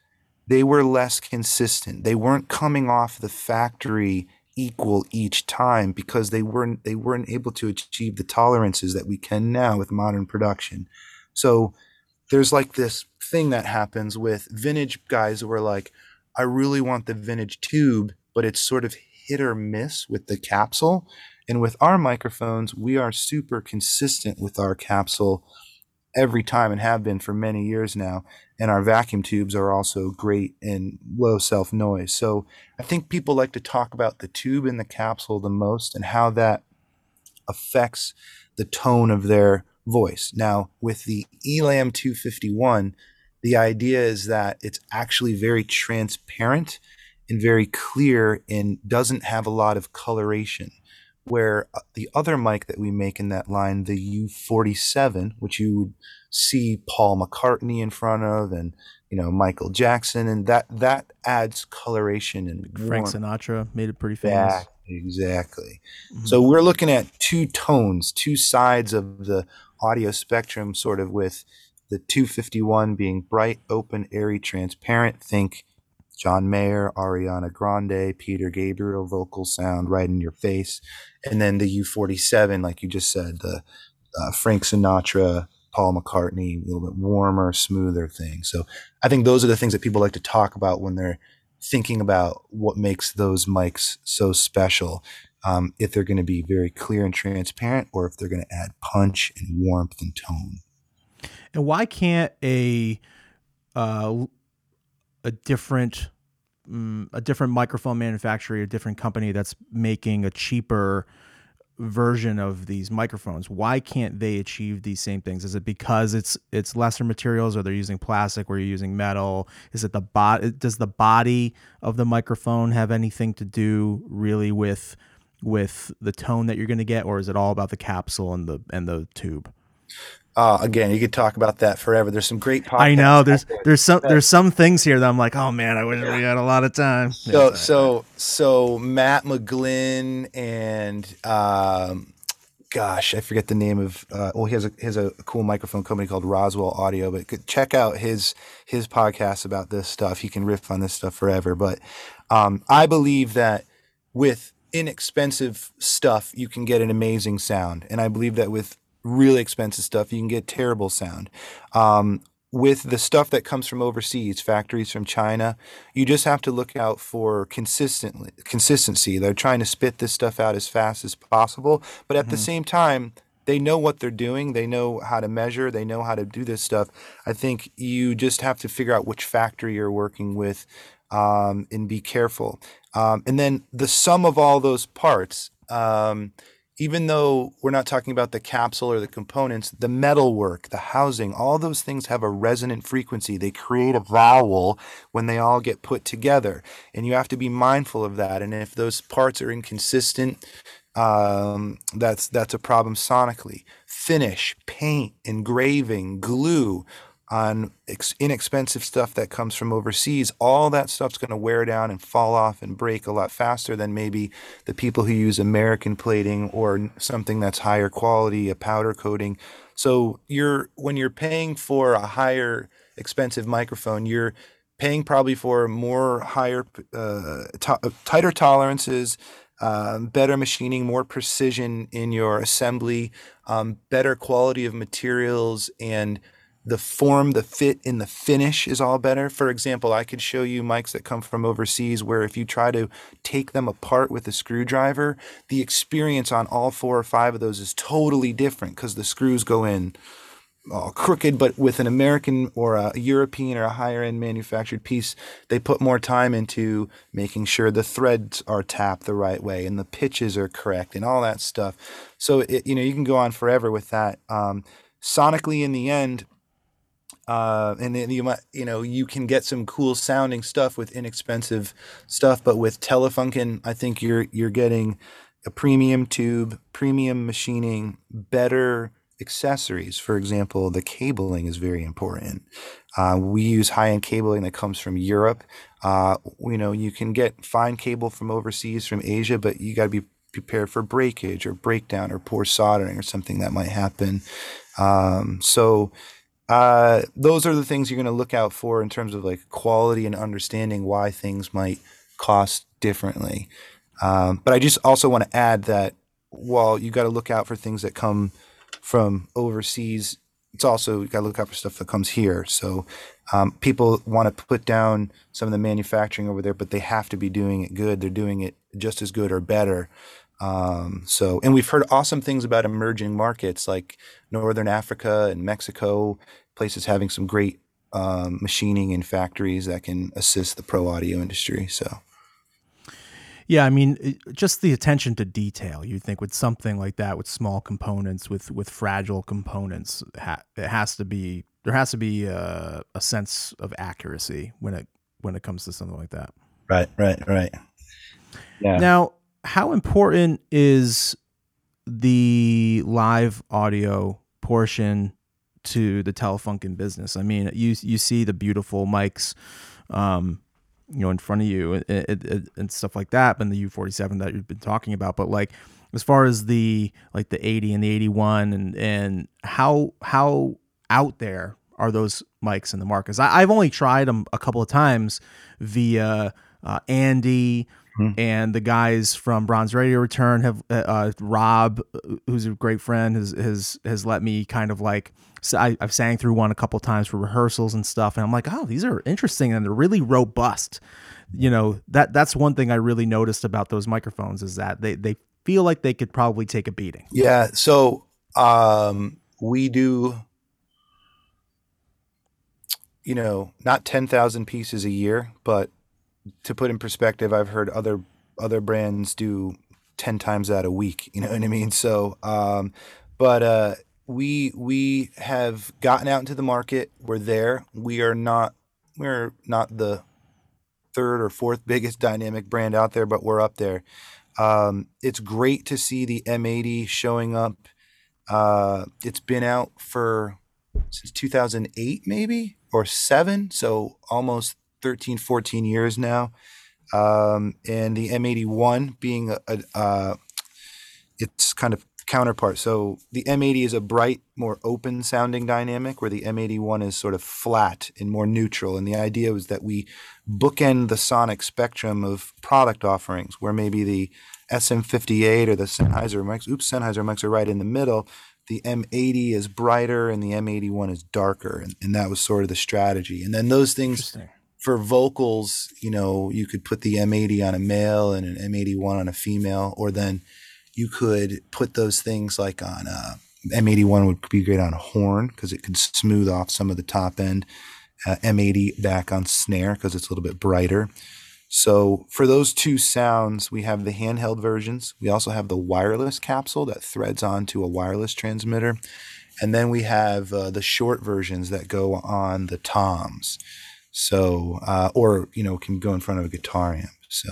Speaker 2: they were less consistent. They weren't coming off the factory equal each time because they weren't they weren't able to achieve the tolerances that we can now with modern production. So there's like this thing that happens with vintage guys who are like, I really want the vintage tube, but it's sort of hit or miss with the capsule. And with our microphones, we are super consistent with our capsule every time and have been for many years now. And our vacuum tubes are also great in low self noise. So I think people like to talk about the tube and the capsule the most and how that affects the tone of their voice. Now, with the ELA M 251, the idea is that it's actually very transparent and very clear and doesn't have a lot of coloration. Where uh, the other mic that we make in that line, the U47, which you would see Paul McCartney in front of and you know Michael Jackson, and that that adds coloration and
Speaker 1: Frank
Speaker 2: warmth.
Speaker 1: Sinatra made it pretty famous.
Speaker 2: Yeah, exactly.
Speaker 1: Mhm.
Speaker 2: So we're looking at two tones, two sides of the audio spectrum, sort of with the 251 being bright, open, airy, transparent. Think John Mayer, Ariana Grande, Peter Gabriel vocal sound right in your face. And then the U47, like you just said, the uh, Frank Sinatra, Paul McCartney, a little bit warmer, smoother thing. So I think those are the things that people like to talk about when they're thinking about what makes those mics so special. Um, if they're going to be very clear and transparent, or if they're going to add punch and warmth and tone.
Speaker 1: And why can't a uh, a different mm, a different microphone manufacturer, a different company that's making a cheaper version of these microphones, why can't they achieve these same things? Is it because it's it's lesser materials, or they're using plastic, or you're using metal? Is it the bot? Does the body of the microphone have anything to do really with with the tone that you're going to get, or is it all about the capsule and the and the tube?
Speaker 2: Uh, again, you could talk about that forever. There's some great podcasts.
Speaker 1: I know there's
Speaker 2: there.
Speaker 1: there's some there's some things here that I'm like, oh man, I wish we had a lot of time.
Speaker 2: So so so Matt McGlynn and um, gosh, I forget the name of. Uh, well, he has a he has a cool microphone company called Roswell Audio. But check out his his podcast about this stuff. He can riff on this stuff forever. But um, I believe that with inexpensive stuff, you can get an amazing sound, and I believe that with really expensive stuff, you can get terrible sound. Um, with the stuff that comes from overseas, factories from China, you just have to look out for consistently consistency. They're trying to spit this stuff out as fast as possible, but at the same time, they know what they're doing. They know how to measure. They know how to do this stuff. I think you just have to figure out which factory you're working with um, and be careful. Um, and then the sum of all those parts, um, even though we're not talking about the capsule or the components, the metal work, the housing, all those things have a resonant frequency. They create a vowel when they all get put together. And you have to be mindful of that. And if those parts are inconsistent, um, that's that's a problem sonically. Finish, paint, engraving, glue on ex- inexpensive stuff that comes from overseas, all that stuff's going to wear down and fall off and break a lot faster than maybe the people who use American plating or something that's higher quality, a powder coating. So you're when you're paying for a higher expensive microphone, you're paying probably for more higher, uh, tighter tolerances, um, better machining, more precision in your assembly, um, better quality of materials, and the form, the fit, and the finish is all better. For example, I could show you mics that come from overseas where if you try to take them apart with a screwdriver, the experience on all four or five of those is totally different because the screws go in all crooked, but with an American or a European or a higher end manufactured piece, they put more time into making sure the threads are tapped the right way and the pitches are correct and all that stuff. So it, you know you can go on forever with that. Um, sonically, in the end, uh, and then you might you know you can get some cool sounding stuff with inexpensive stuff, but with Telefunken, I think you're you're getting a premium tube, premium machining, better accessories. For example, the cabling is very important. Uh, we use high end cabling that comes from Europe. Uh, you know, you can get fine cable from overseas, from Asia, but you got to be prepared for breakage or breakdown or poor soldering or something that might happen. Um, so, uh, those are the things you're going to look out for in terms of like quality and understanding why things might cost differently. Um, but I just also want to add that while you got to look out for things that come from overseas, it's also you got to look out for stuff that comes here. So um, people want to put down some of the manufacturing over there, but they have to be doing it good. They're doing it just as good or better. Um, so, and we've heard awesome things about emerging markets like Northern Africa and Mexico, places having some great um, machining and factories that can assist the pro audio industry. So,
Speaker 1: Yeah, I mean, just the attention to detail. You think with something like that, with small components, with with fragile components, ha- it has to be there has to be a, a sense of accuracy when it when it comes to something like that.
Speaker 2: Right, right, right. Yeah.
Speaker 1: Now, how important is the live audio portion to the Telefunken business? I mean, you you see the beautiful mics, um, you know, in front of you and, and, and stuff like that, and the U47 that you've been talking about. But like, as far as the like the 80 and the 81, and and how how out there are those mics in the market? I, I've only tried them a couple of times via uh, Andy and the guys from Bronze Radio Return have uh, uh, Rob, who's a great friend, has has has let me kind of like so I, I've sang through one a couple times for rehearsals and stuff, and I'm like, oh, these are interesting and they're really robust. You know that that's one thing I really noticed about those microphones is that they they feel like they could probably take a beating.
Speaker 2: Yeah. So um, we do, you know, not 10,000 pieces a year, but to put in perspective, I've heard other other brands do 10 times that a week. You know what I mean? So, um, but uh, we we have gotten out into the market. We're there. We are not we're not the third or fourth biggest dynamic brand out there, but we're up there. Um, it's great to see the M80 showing up. Uh, it's been out for since 2008, maybe or seven, so almost 13, 14 years now. Um, and the M81 being a, a uh, its kind of counterpart. So the M80 is a bright, more open sounding dynamic, where the M81 is sort of flat and more neutral. And the idea was that we bookend the sonic spectrum of product offerings, where maybe the SM58 or the Sennheiser mics, oops, Sennheiser mics are right in the middle. The M80 is brighter and the M81 is darker. And, and that was sort of the strategy. And then those things. For vocals, you know, you could put the M80 on a male and an M81 on a female, or then you could put those things like on uh, M81 would be great on a horn because it could smooth off some of the top end. Uh, M80 back on snare because it's a little bit brighter. So for those two sounds, we have the handheld versions. We also have the wireless capsule that threads onto a wireless transmitter. And then we have uh, the short versions that go on the toms. So, uh, or, you know, can go in front of a guitar amp. So,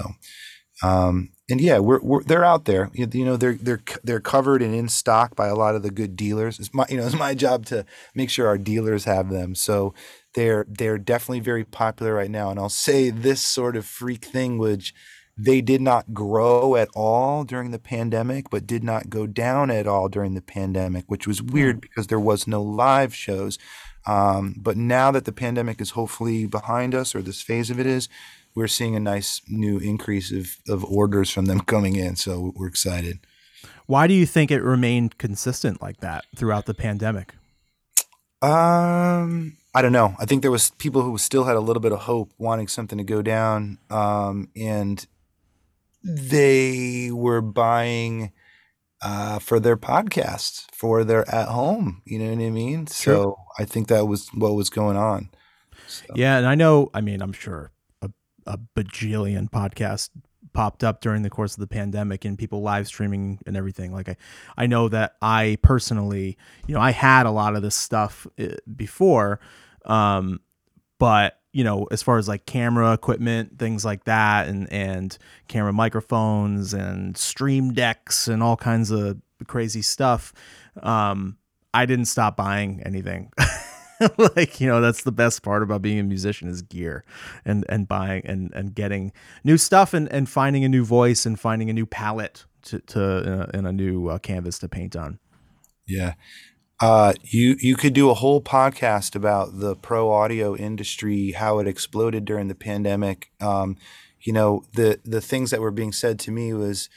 Speaker 2: um, and yeah, we're, we're they're out there. You know, they're they're they're covered and in stock by a lot of the good dealers. It's my you know (laughs) it's my job to make sure our dealers have them. So they're they're definitely very popular right now. And I'll say this sort of freak thing, which they did not grow at all during the pandemic, but did not go down at all during the pandemic, which was weird because there was no live shows. Um, but now that the pandemic is hopefully behind us, or this phase of it is, we're seeing a nice new increase of, of orders from them (laughs) coming in. So we're excited.
Speaker 1: Why do you think it remained consistent like that throughout the pandemic?
Speaker 2: Um, I don't know. I think there was people who still had a little bit of hope, wanting something to go down, um, and they were buying uh, for their podcasts, for their at home. You know what I mean? So I think that was what was going on. So,
Speaker 1: Yeah, and I know. I mean, I'm sure a, a bajillion podcasts popped up during the course of the pandemic, and people live streaming and everything. Like I, I know that I personally, you know, I had a lot of this stuff uh, before, um, but you know, as far as like camera equipment, things like that, and and camera microphones and stream decks and all kinds of crazy stuff, um, I didn't stop buying anything. (laughs) like you know that's the best part about being a musician is gear and and buying and and getting new stuff and and finding a new voice and finding a new palette to to uh, and a new uh, canvas to paint on
Speaker 2: Yeah. Uh, you you could do a whole podcast about the pro audio industry, how it exploded during the pandemic. Um, you know, the the things that were being said to me was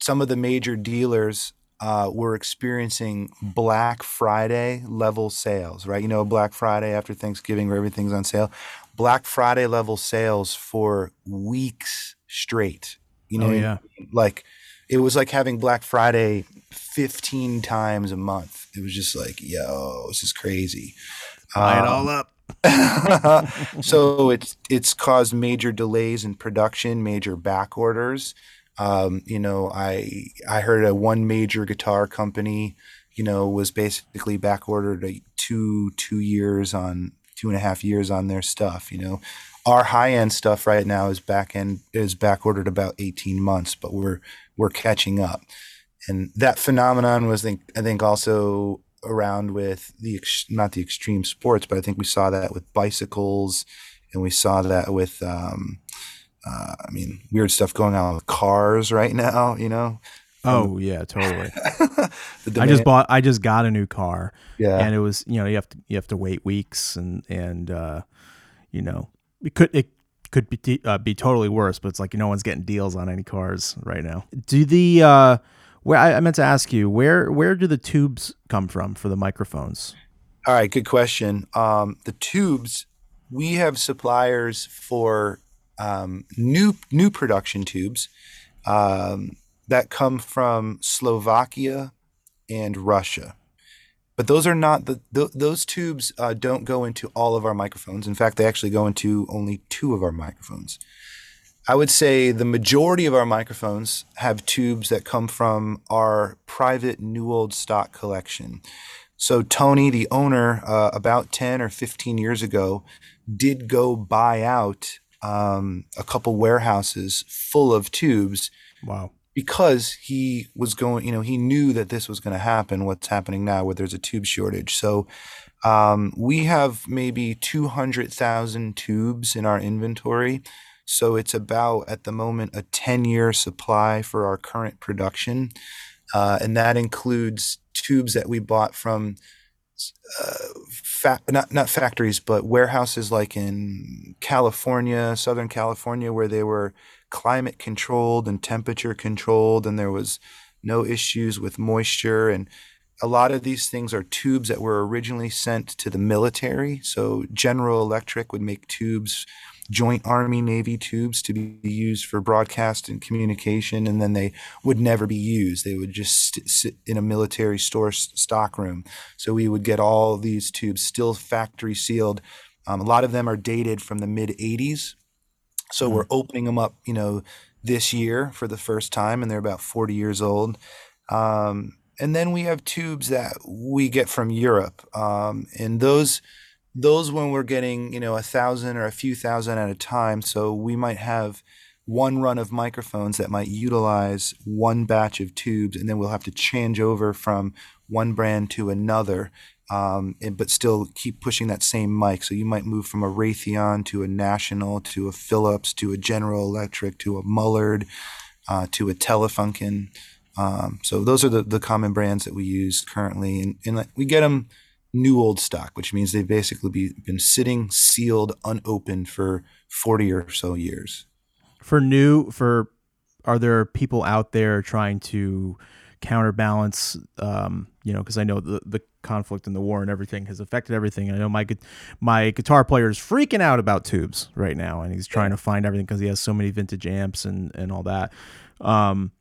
Speaker 2: some of the major dealers uh, were experiencing Black Friday level sales, right? You know, Black Friday after Thanksgiving where everything's on sale. Black Friday level sales for weeks straight. You know,
Speaker 1: Oh, yeah.
Speaker 2: like it was like having Black Friday 15 times a month. It was just like, yo, this is crazy.
Speaker 1: buy it
Speaker 2: Um,
Speaker 1: all up (laughs)
Speaker 2: so it's it's caused major delays in production, major back orders. Um, you know, I I heard a one major guitar company, you know, was basically back ordered a two two years on two and a half years on their stuff. You know, our high end stuff right now is back end is back ordered about eighteen months, but we're we're catching up. And that phenomenon was, I think, I think also around with the ex- not the extreme sports, but I think we saw that with bicycles, and we saw that with, um, uh, I mean, weird stuff going on with cars right now. You know.
Speaker 1: Oh yeah, totally. (laughs) I just bought. I just got a new car.
Speaker 2: Yeah.
Speaker 1: And it was, you know, you have to you have to wait weeks, and and uh, you know, it could it could be uh, be totally worse, but it's like no one's getting deals on any cars right now. Do the uh, where I, I meant to ask you where where do the tubes come from for the microphones?
Speaker 2: All right, good question. Um, the tubes we have suppliers for um, new new production tubes um, that come from Slovakia and Russia. But those are not the th- those tubes uh, don't go into all of our microphones. In fact, they actually go into only two of our microphones. I would say the majority of our microphones have tubes that come from our private new old stock collection. So Toni, the owner, uh, about ten or fifteen years ago, did go buy out um, a couple warehouses full of tubes.
Speaker 1: Wow
Speaker 2: because he was going, you know, he knew that this was going to happen, what's happening now, where there's a tube shortage. So um, we have maybe 200,000 tubes in our inventory. So it's about, at the moment, a 10 year supply for our current production. Uh, and that includes tubes that we bought from uh, fa- not not factories, but warehouses like in California, Southern California, where they were climate controlled and temperature controlled, and there was no issues with moisture. And a lot of these things are tubes that were originally sent to the military. So General Electric would make tubes, joint Army Navy tubes to be used for broadcast and communication, and then they would never be used. They would just sit in a military store stock room. So we would get all these tubes still factory sealed. Um, a lot of them are dated from the mid 80s. So mm-hmm. we're opening them up, you know, this year for the first time, and they're about 40 years old. Um, and then we have tubes that we get from Europe, um, and those those when we're getting you know a thousand or a few thousand at a time. So we might have one run of microphones that might utilize one batch of tubes, and then we'll have to change over from one brand to another um, and, but still keep pushing that same mic. So you might move from a Raytheon to a National to a Philips to a General Electric to a Mullard uh, to a Telefunken. Um, so those are the, the common brands that we use currently, and, and we get them new old stock, which means they've basically be, been sitting sealed, unopened for forty or so years.
Speaker 1: For new, for are there people out there trying to counterbalance? Um, you know, because I know the the conflict and the war and everything has affected everything. I know my my guitar player is freaking out about tubes right now, and he's trying to find everything because he has so many vintage amps and and all that. Um,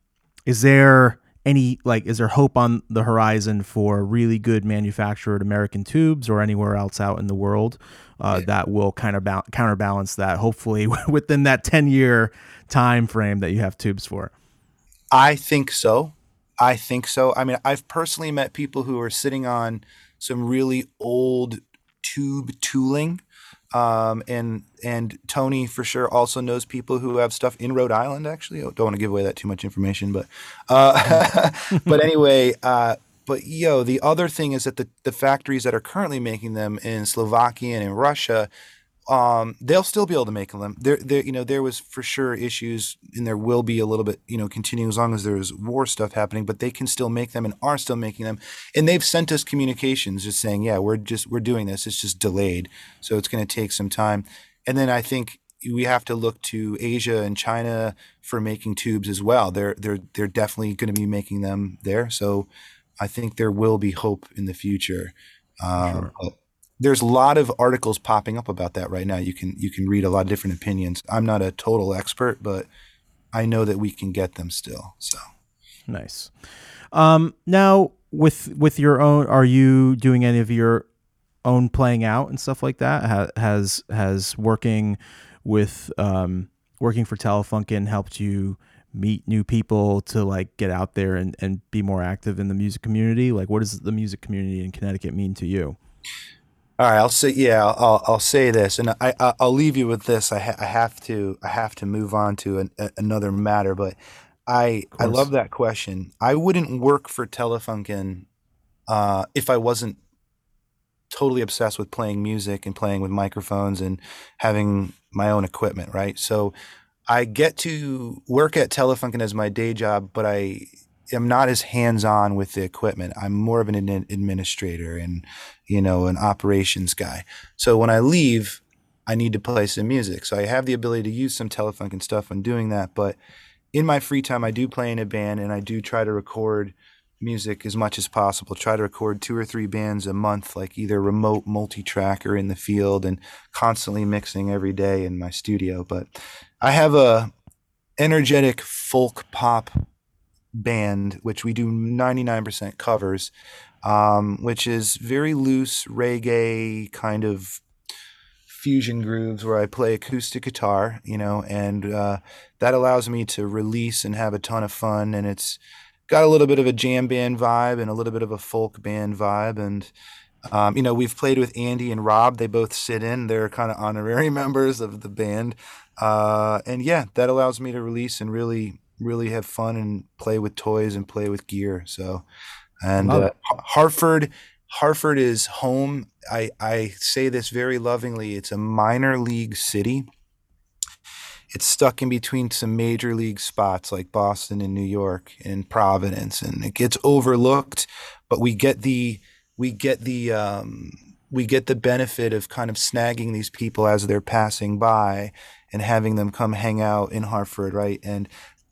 Speaker 1: is there any like is there hope on the horizon for really good manufactured American tubes or anywhere else out in the world uh, that will kind of ba- counterbalance that? Hopefully, (laughs) within that ten year time frame that you have tubes for.
Speaker 2: I think so. I think so. I mean, I've personally met people who are sitting on some really old tube tooling. Um, and and Toni for sure also knows people who have stuff in Rhode Island. Actually, I don't want to give away that too much information, but uh, (laughs) but anyway, uh, but yo, the other thing is that the the factories that are currently making them in Slovakia and in Russia um, they'll still be able to make them. There, there, you know, there was for sure issues, and there will be a little bit, you know, continuing as long as there's war stuff happening. But they can still make them, and are still making them. And they've sent us communications just saying, yeah, we're just we're doing this. It's just delayed, so it's going to take some time. And then I think we have to look to Asia and China for making tubes as well. They're they're they're definitely going to be making them there. So I think there will be hope in the future. Um, sure there's a lot of articles popping up about that right now. You can you can read a lot of different opinions. I'm not a total expert, but I know that we can get them still. So
Speaker 1: nice. Um, now with with your own, are you doing any of your own playing out and stuff like that? Ha- has has working with um, working for Telefunken helped you meet new people to like get out there and, and be more active in the music community? Like, what does the music community in Connecticut mean to you?
Speaker 2: All right, I'll say yeah, I'll I'll say this, and I I'll leave you with this. I, ha- I have to I have to move on to an, a, another matter, but I I love that question. I wouldn't work for Telefunken uh, if I wasn't totally obsessed with playing music and playing with microphones and having my own equipment, right? So I get to work at Telefunken as my day job, but I am not as hands on with the equipment. I'm more of an administrator and, you know, an operations guy. So when I leave, I need to play some music. So I have the ability to use some Telefunken stuff when doing that. But in my free time, I do play in a band and I do try to record music as much as possible. Try to record two or three bands a month, like either remote multi track or in the field, and constantly mixing every day in my studio. But I have a energetic folk pop band, which we do 99% covers, um, which is very loose reggae kind of fusion grooves where I play acoustic guitar, you know, and uh, that allows me to release and have a ton of fun. And it's got a little bit of a jam band vibe and a little bit of a folk band vibe. And, um, you know, we've played with Andy and Rob. They both sit in. They're kind of honorary (laughs) members of the band. Uh, and yeah, that allows me to release and really, really have fun and play with toys and play with gear. So, and uh, Hartford, Hartford is home. I, I say this very lovingly. It's a minor league city it's stuck in between some major league spots like Boston and New York and Providence, and it gets overlooked. But we get the we get the um, we get the benefit of kind of snagging these people as they're passing by and having them come hang out in Hartford, right? And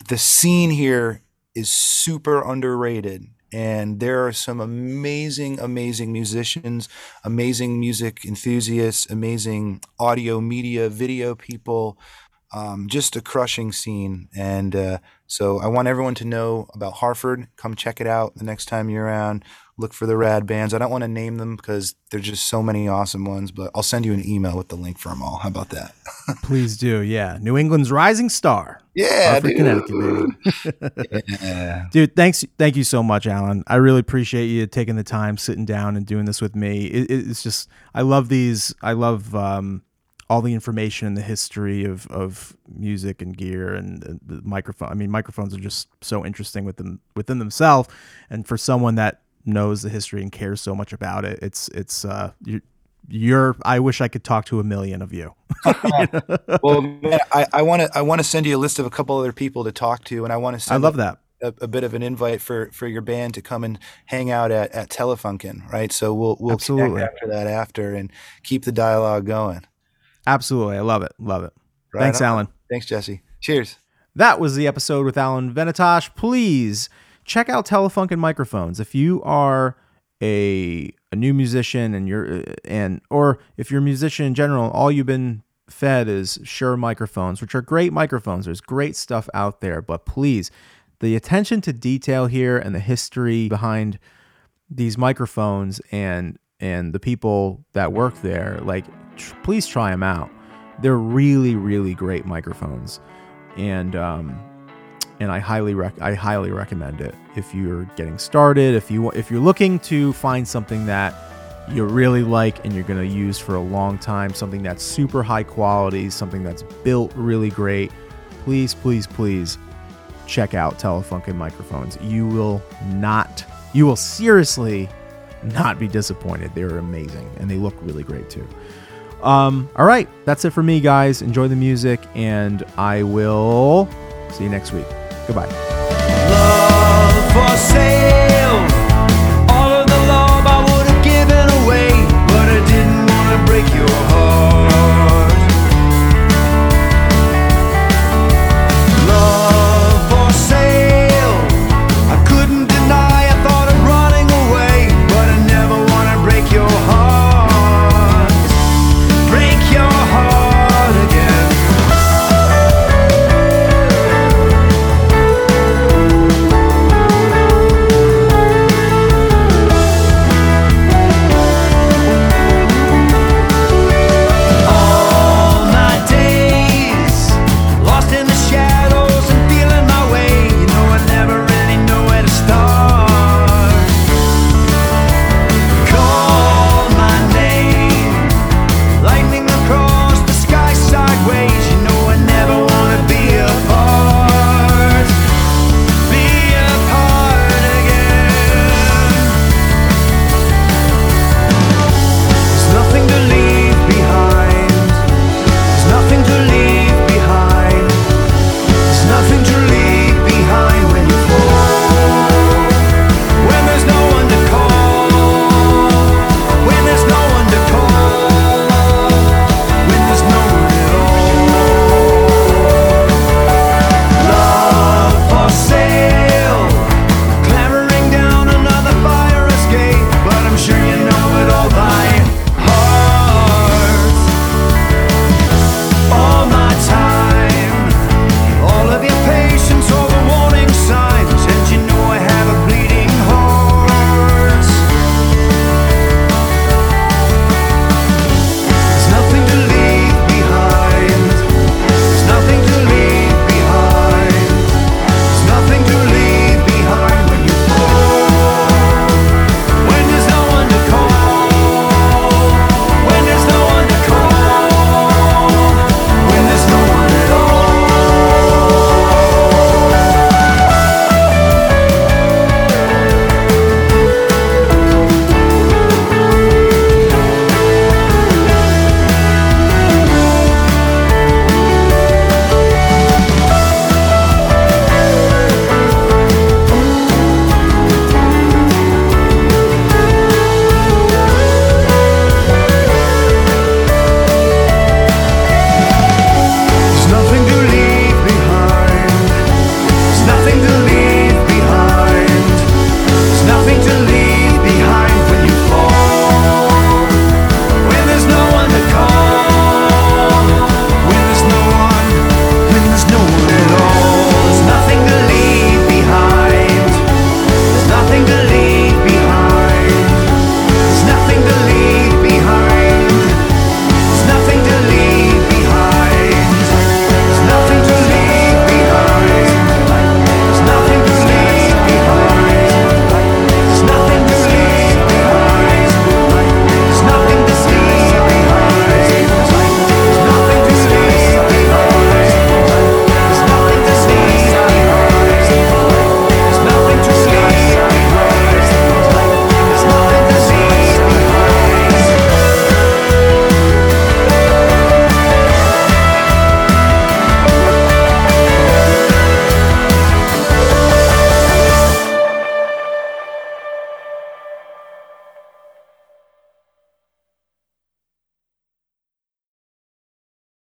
Speaker 2: the scene here is super underrated. And there are some amazing, amazing musicians, amazing music enthusiasts, amazing audio, media, video people um, just a crushing scene. And uh, so I want everyone to know about Hartford. Come check it out the next time you're around. Look for the rad bands. I don't want to name them because there's just so many awesome ones, but I'll send you an email with the link for them all. How about that? (laughs)
Speaker 1: Please do. Yeah. New England's rising star.
Speaker 2: Yeah, Hartford, Connecticut,
Speaker 1: baby. (laughs) yeah. Dude, thanks. Thank you so much, Alan. I really appreciate you taking the time, sitting down and doing this with me. It, it's just, I love these. I love, um, all the information and the history of, of music and gear and, and the microphone. I mean, microphones are just so interesting within within themselves. And for someone that knows the history and cares so much about it, it's it's uh, you're, you're I wish I could talk to a million of you. (laughs)
Speaker 2: well, man, I want to I want to send you a list of a couple other people to talk to, and I want to send.
Speaker 1: I love that.
Speaker 2: A, a, bit of an invite for for your band to come and hang out at at Telefunken, right? So we'll we'll Absolutely. connect after that after and keep the dialogue going.
Speaker 1: Absolutely. I love it. Love it. Right Thanks, on. Alan.
Speaker 2: Thanks, Jesse. Cheers.
Speaker 1: That was the episode with Alan Venitosh. Please check out Telefunken microphones. If you are a a new musician and you're uh, and or if you're a musician in general, all you've been fed is Shure microphones, which are great microphones. There's great stuff out there, but please, the attention to detail here and the history behind these microphones and and the people that work there, like tr- please try them out. They're really, really great microphones, and um, and I highly rec- I highly recommend it if you're getting started. If you if you're looking to find something that you really like and you're going to use for a long time, something that's super high quality, something that's built really great, please, please, please check out Telefunken microphones. You will not, you will seriously not be disappointed. They're amazing and they look really great too. Um, all right, that's it for me, guys. Enjoy the music, and I will see you next week. Goodbye.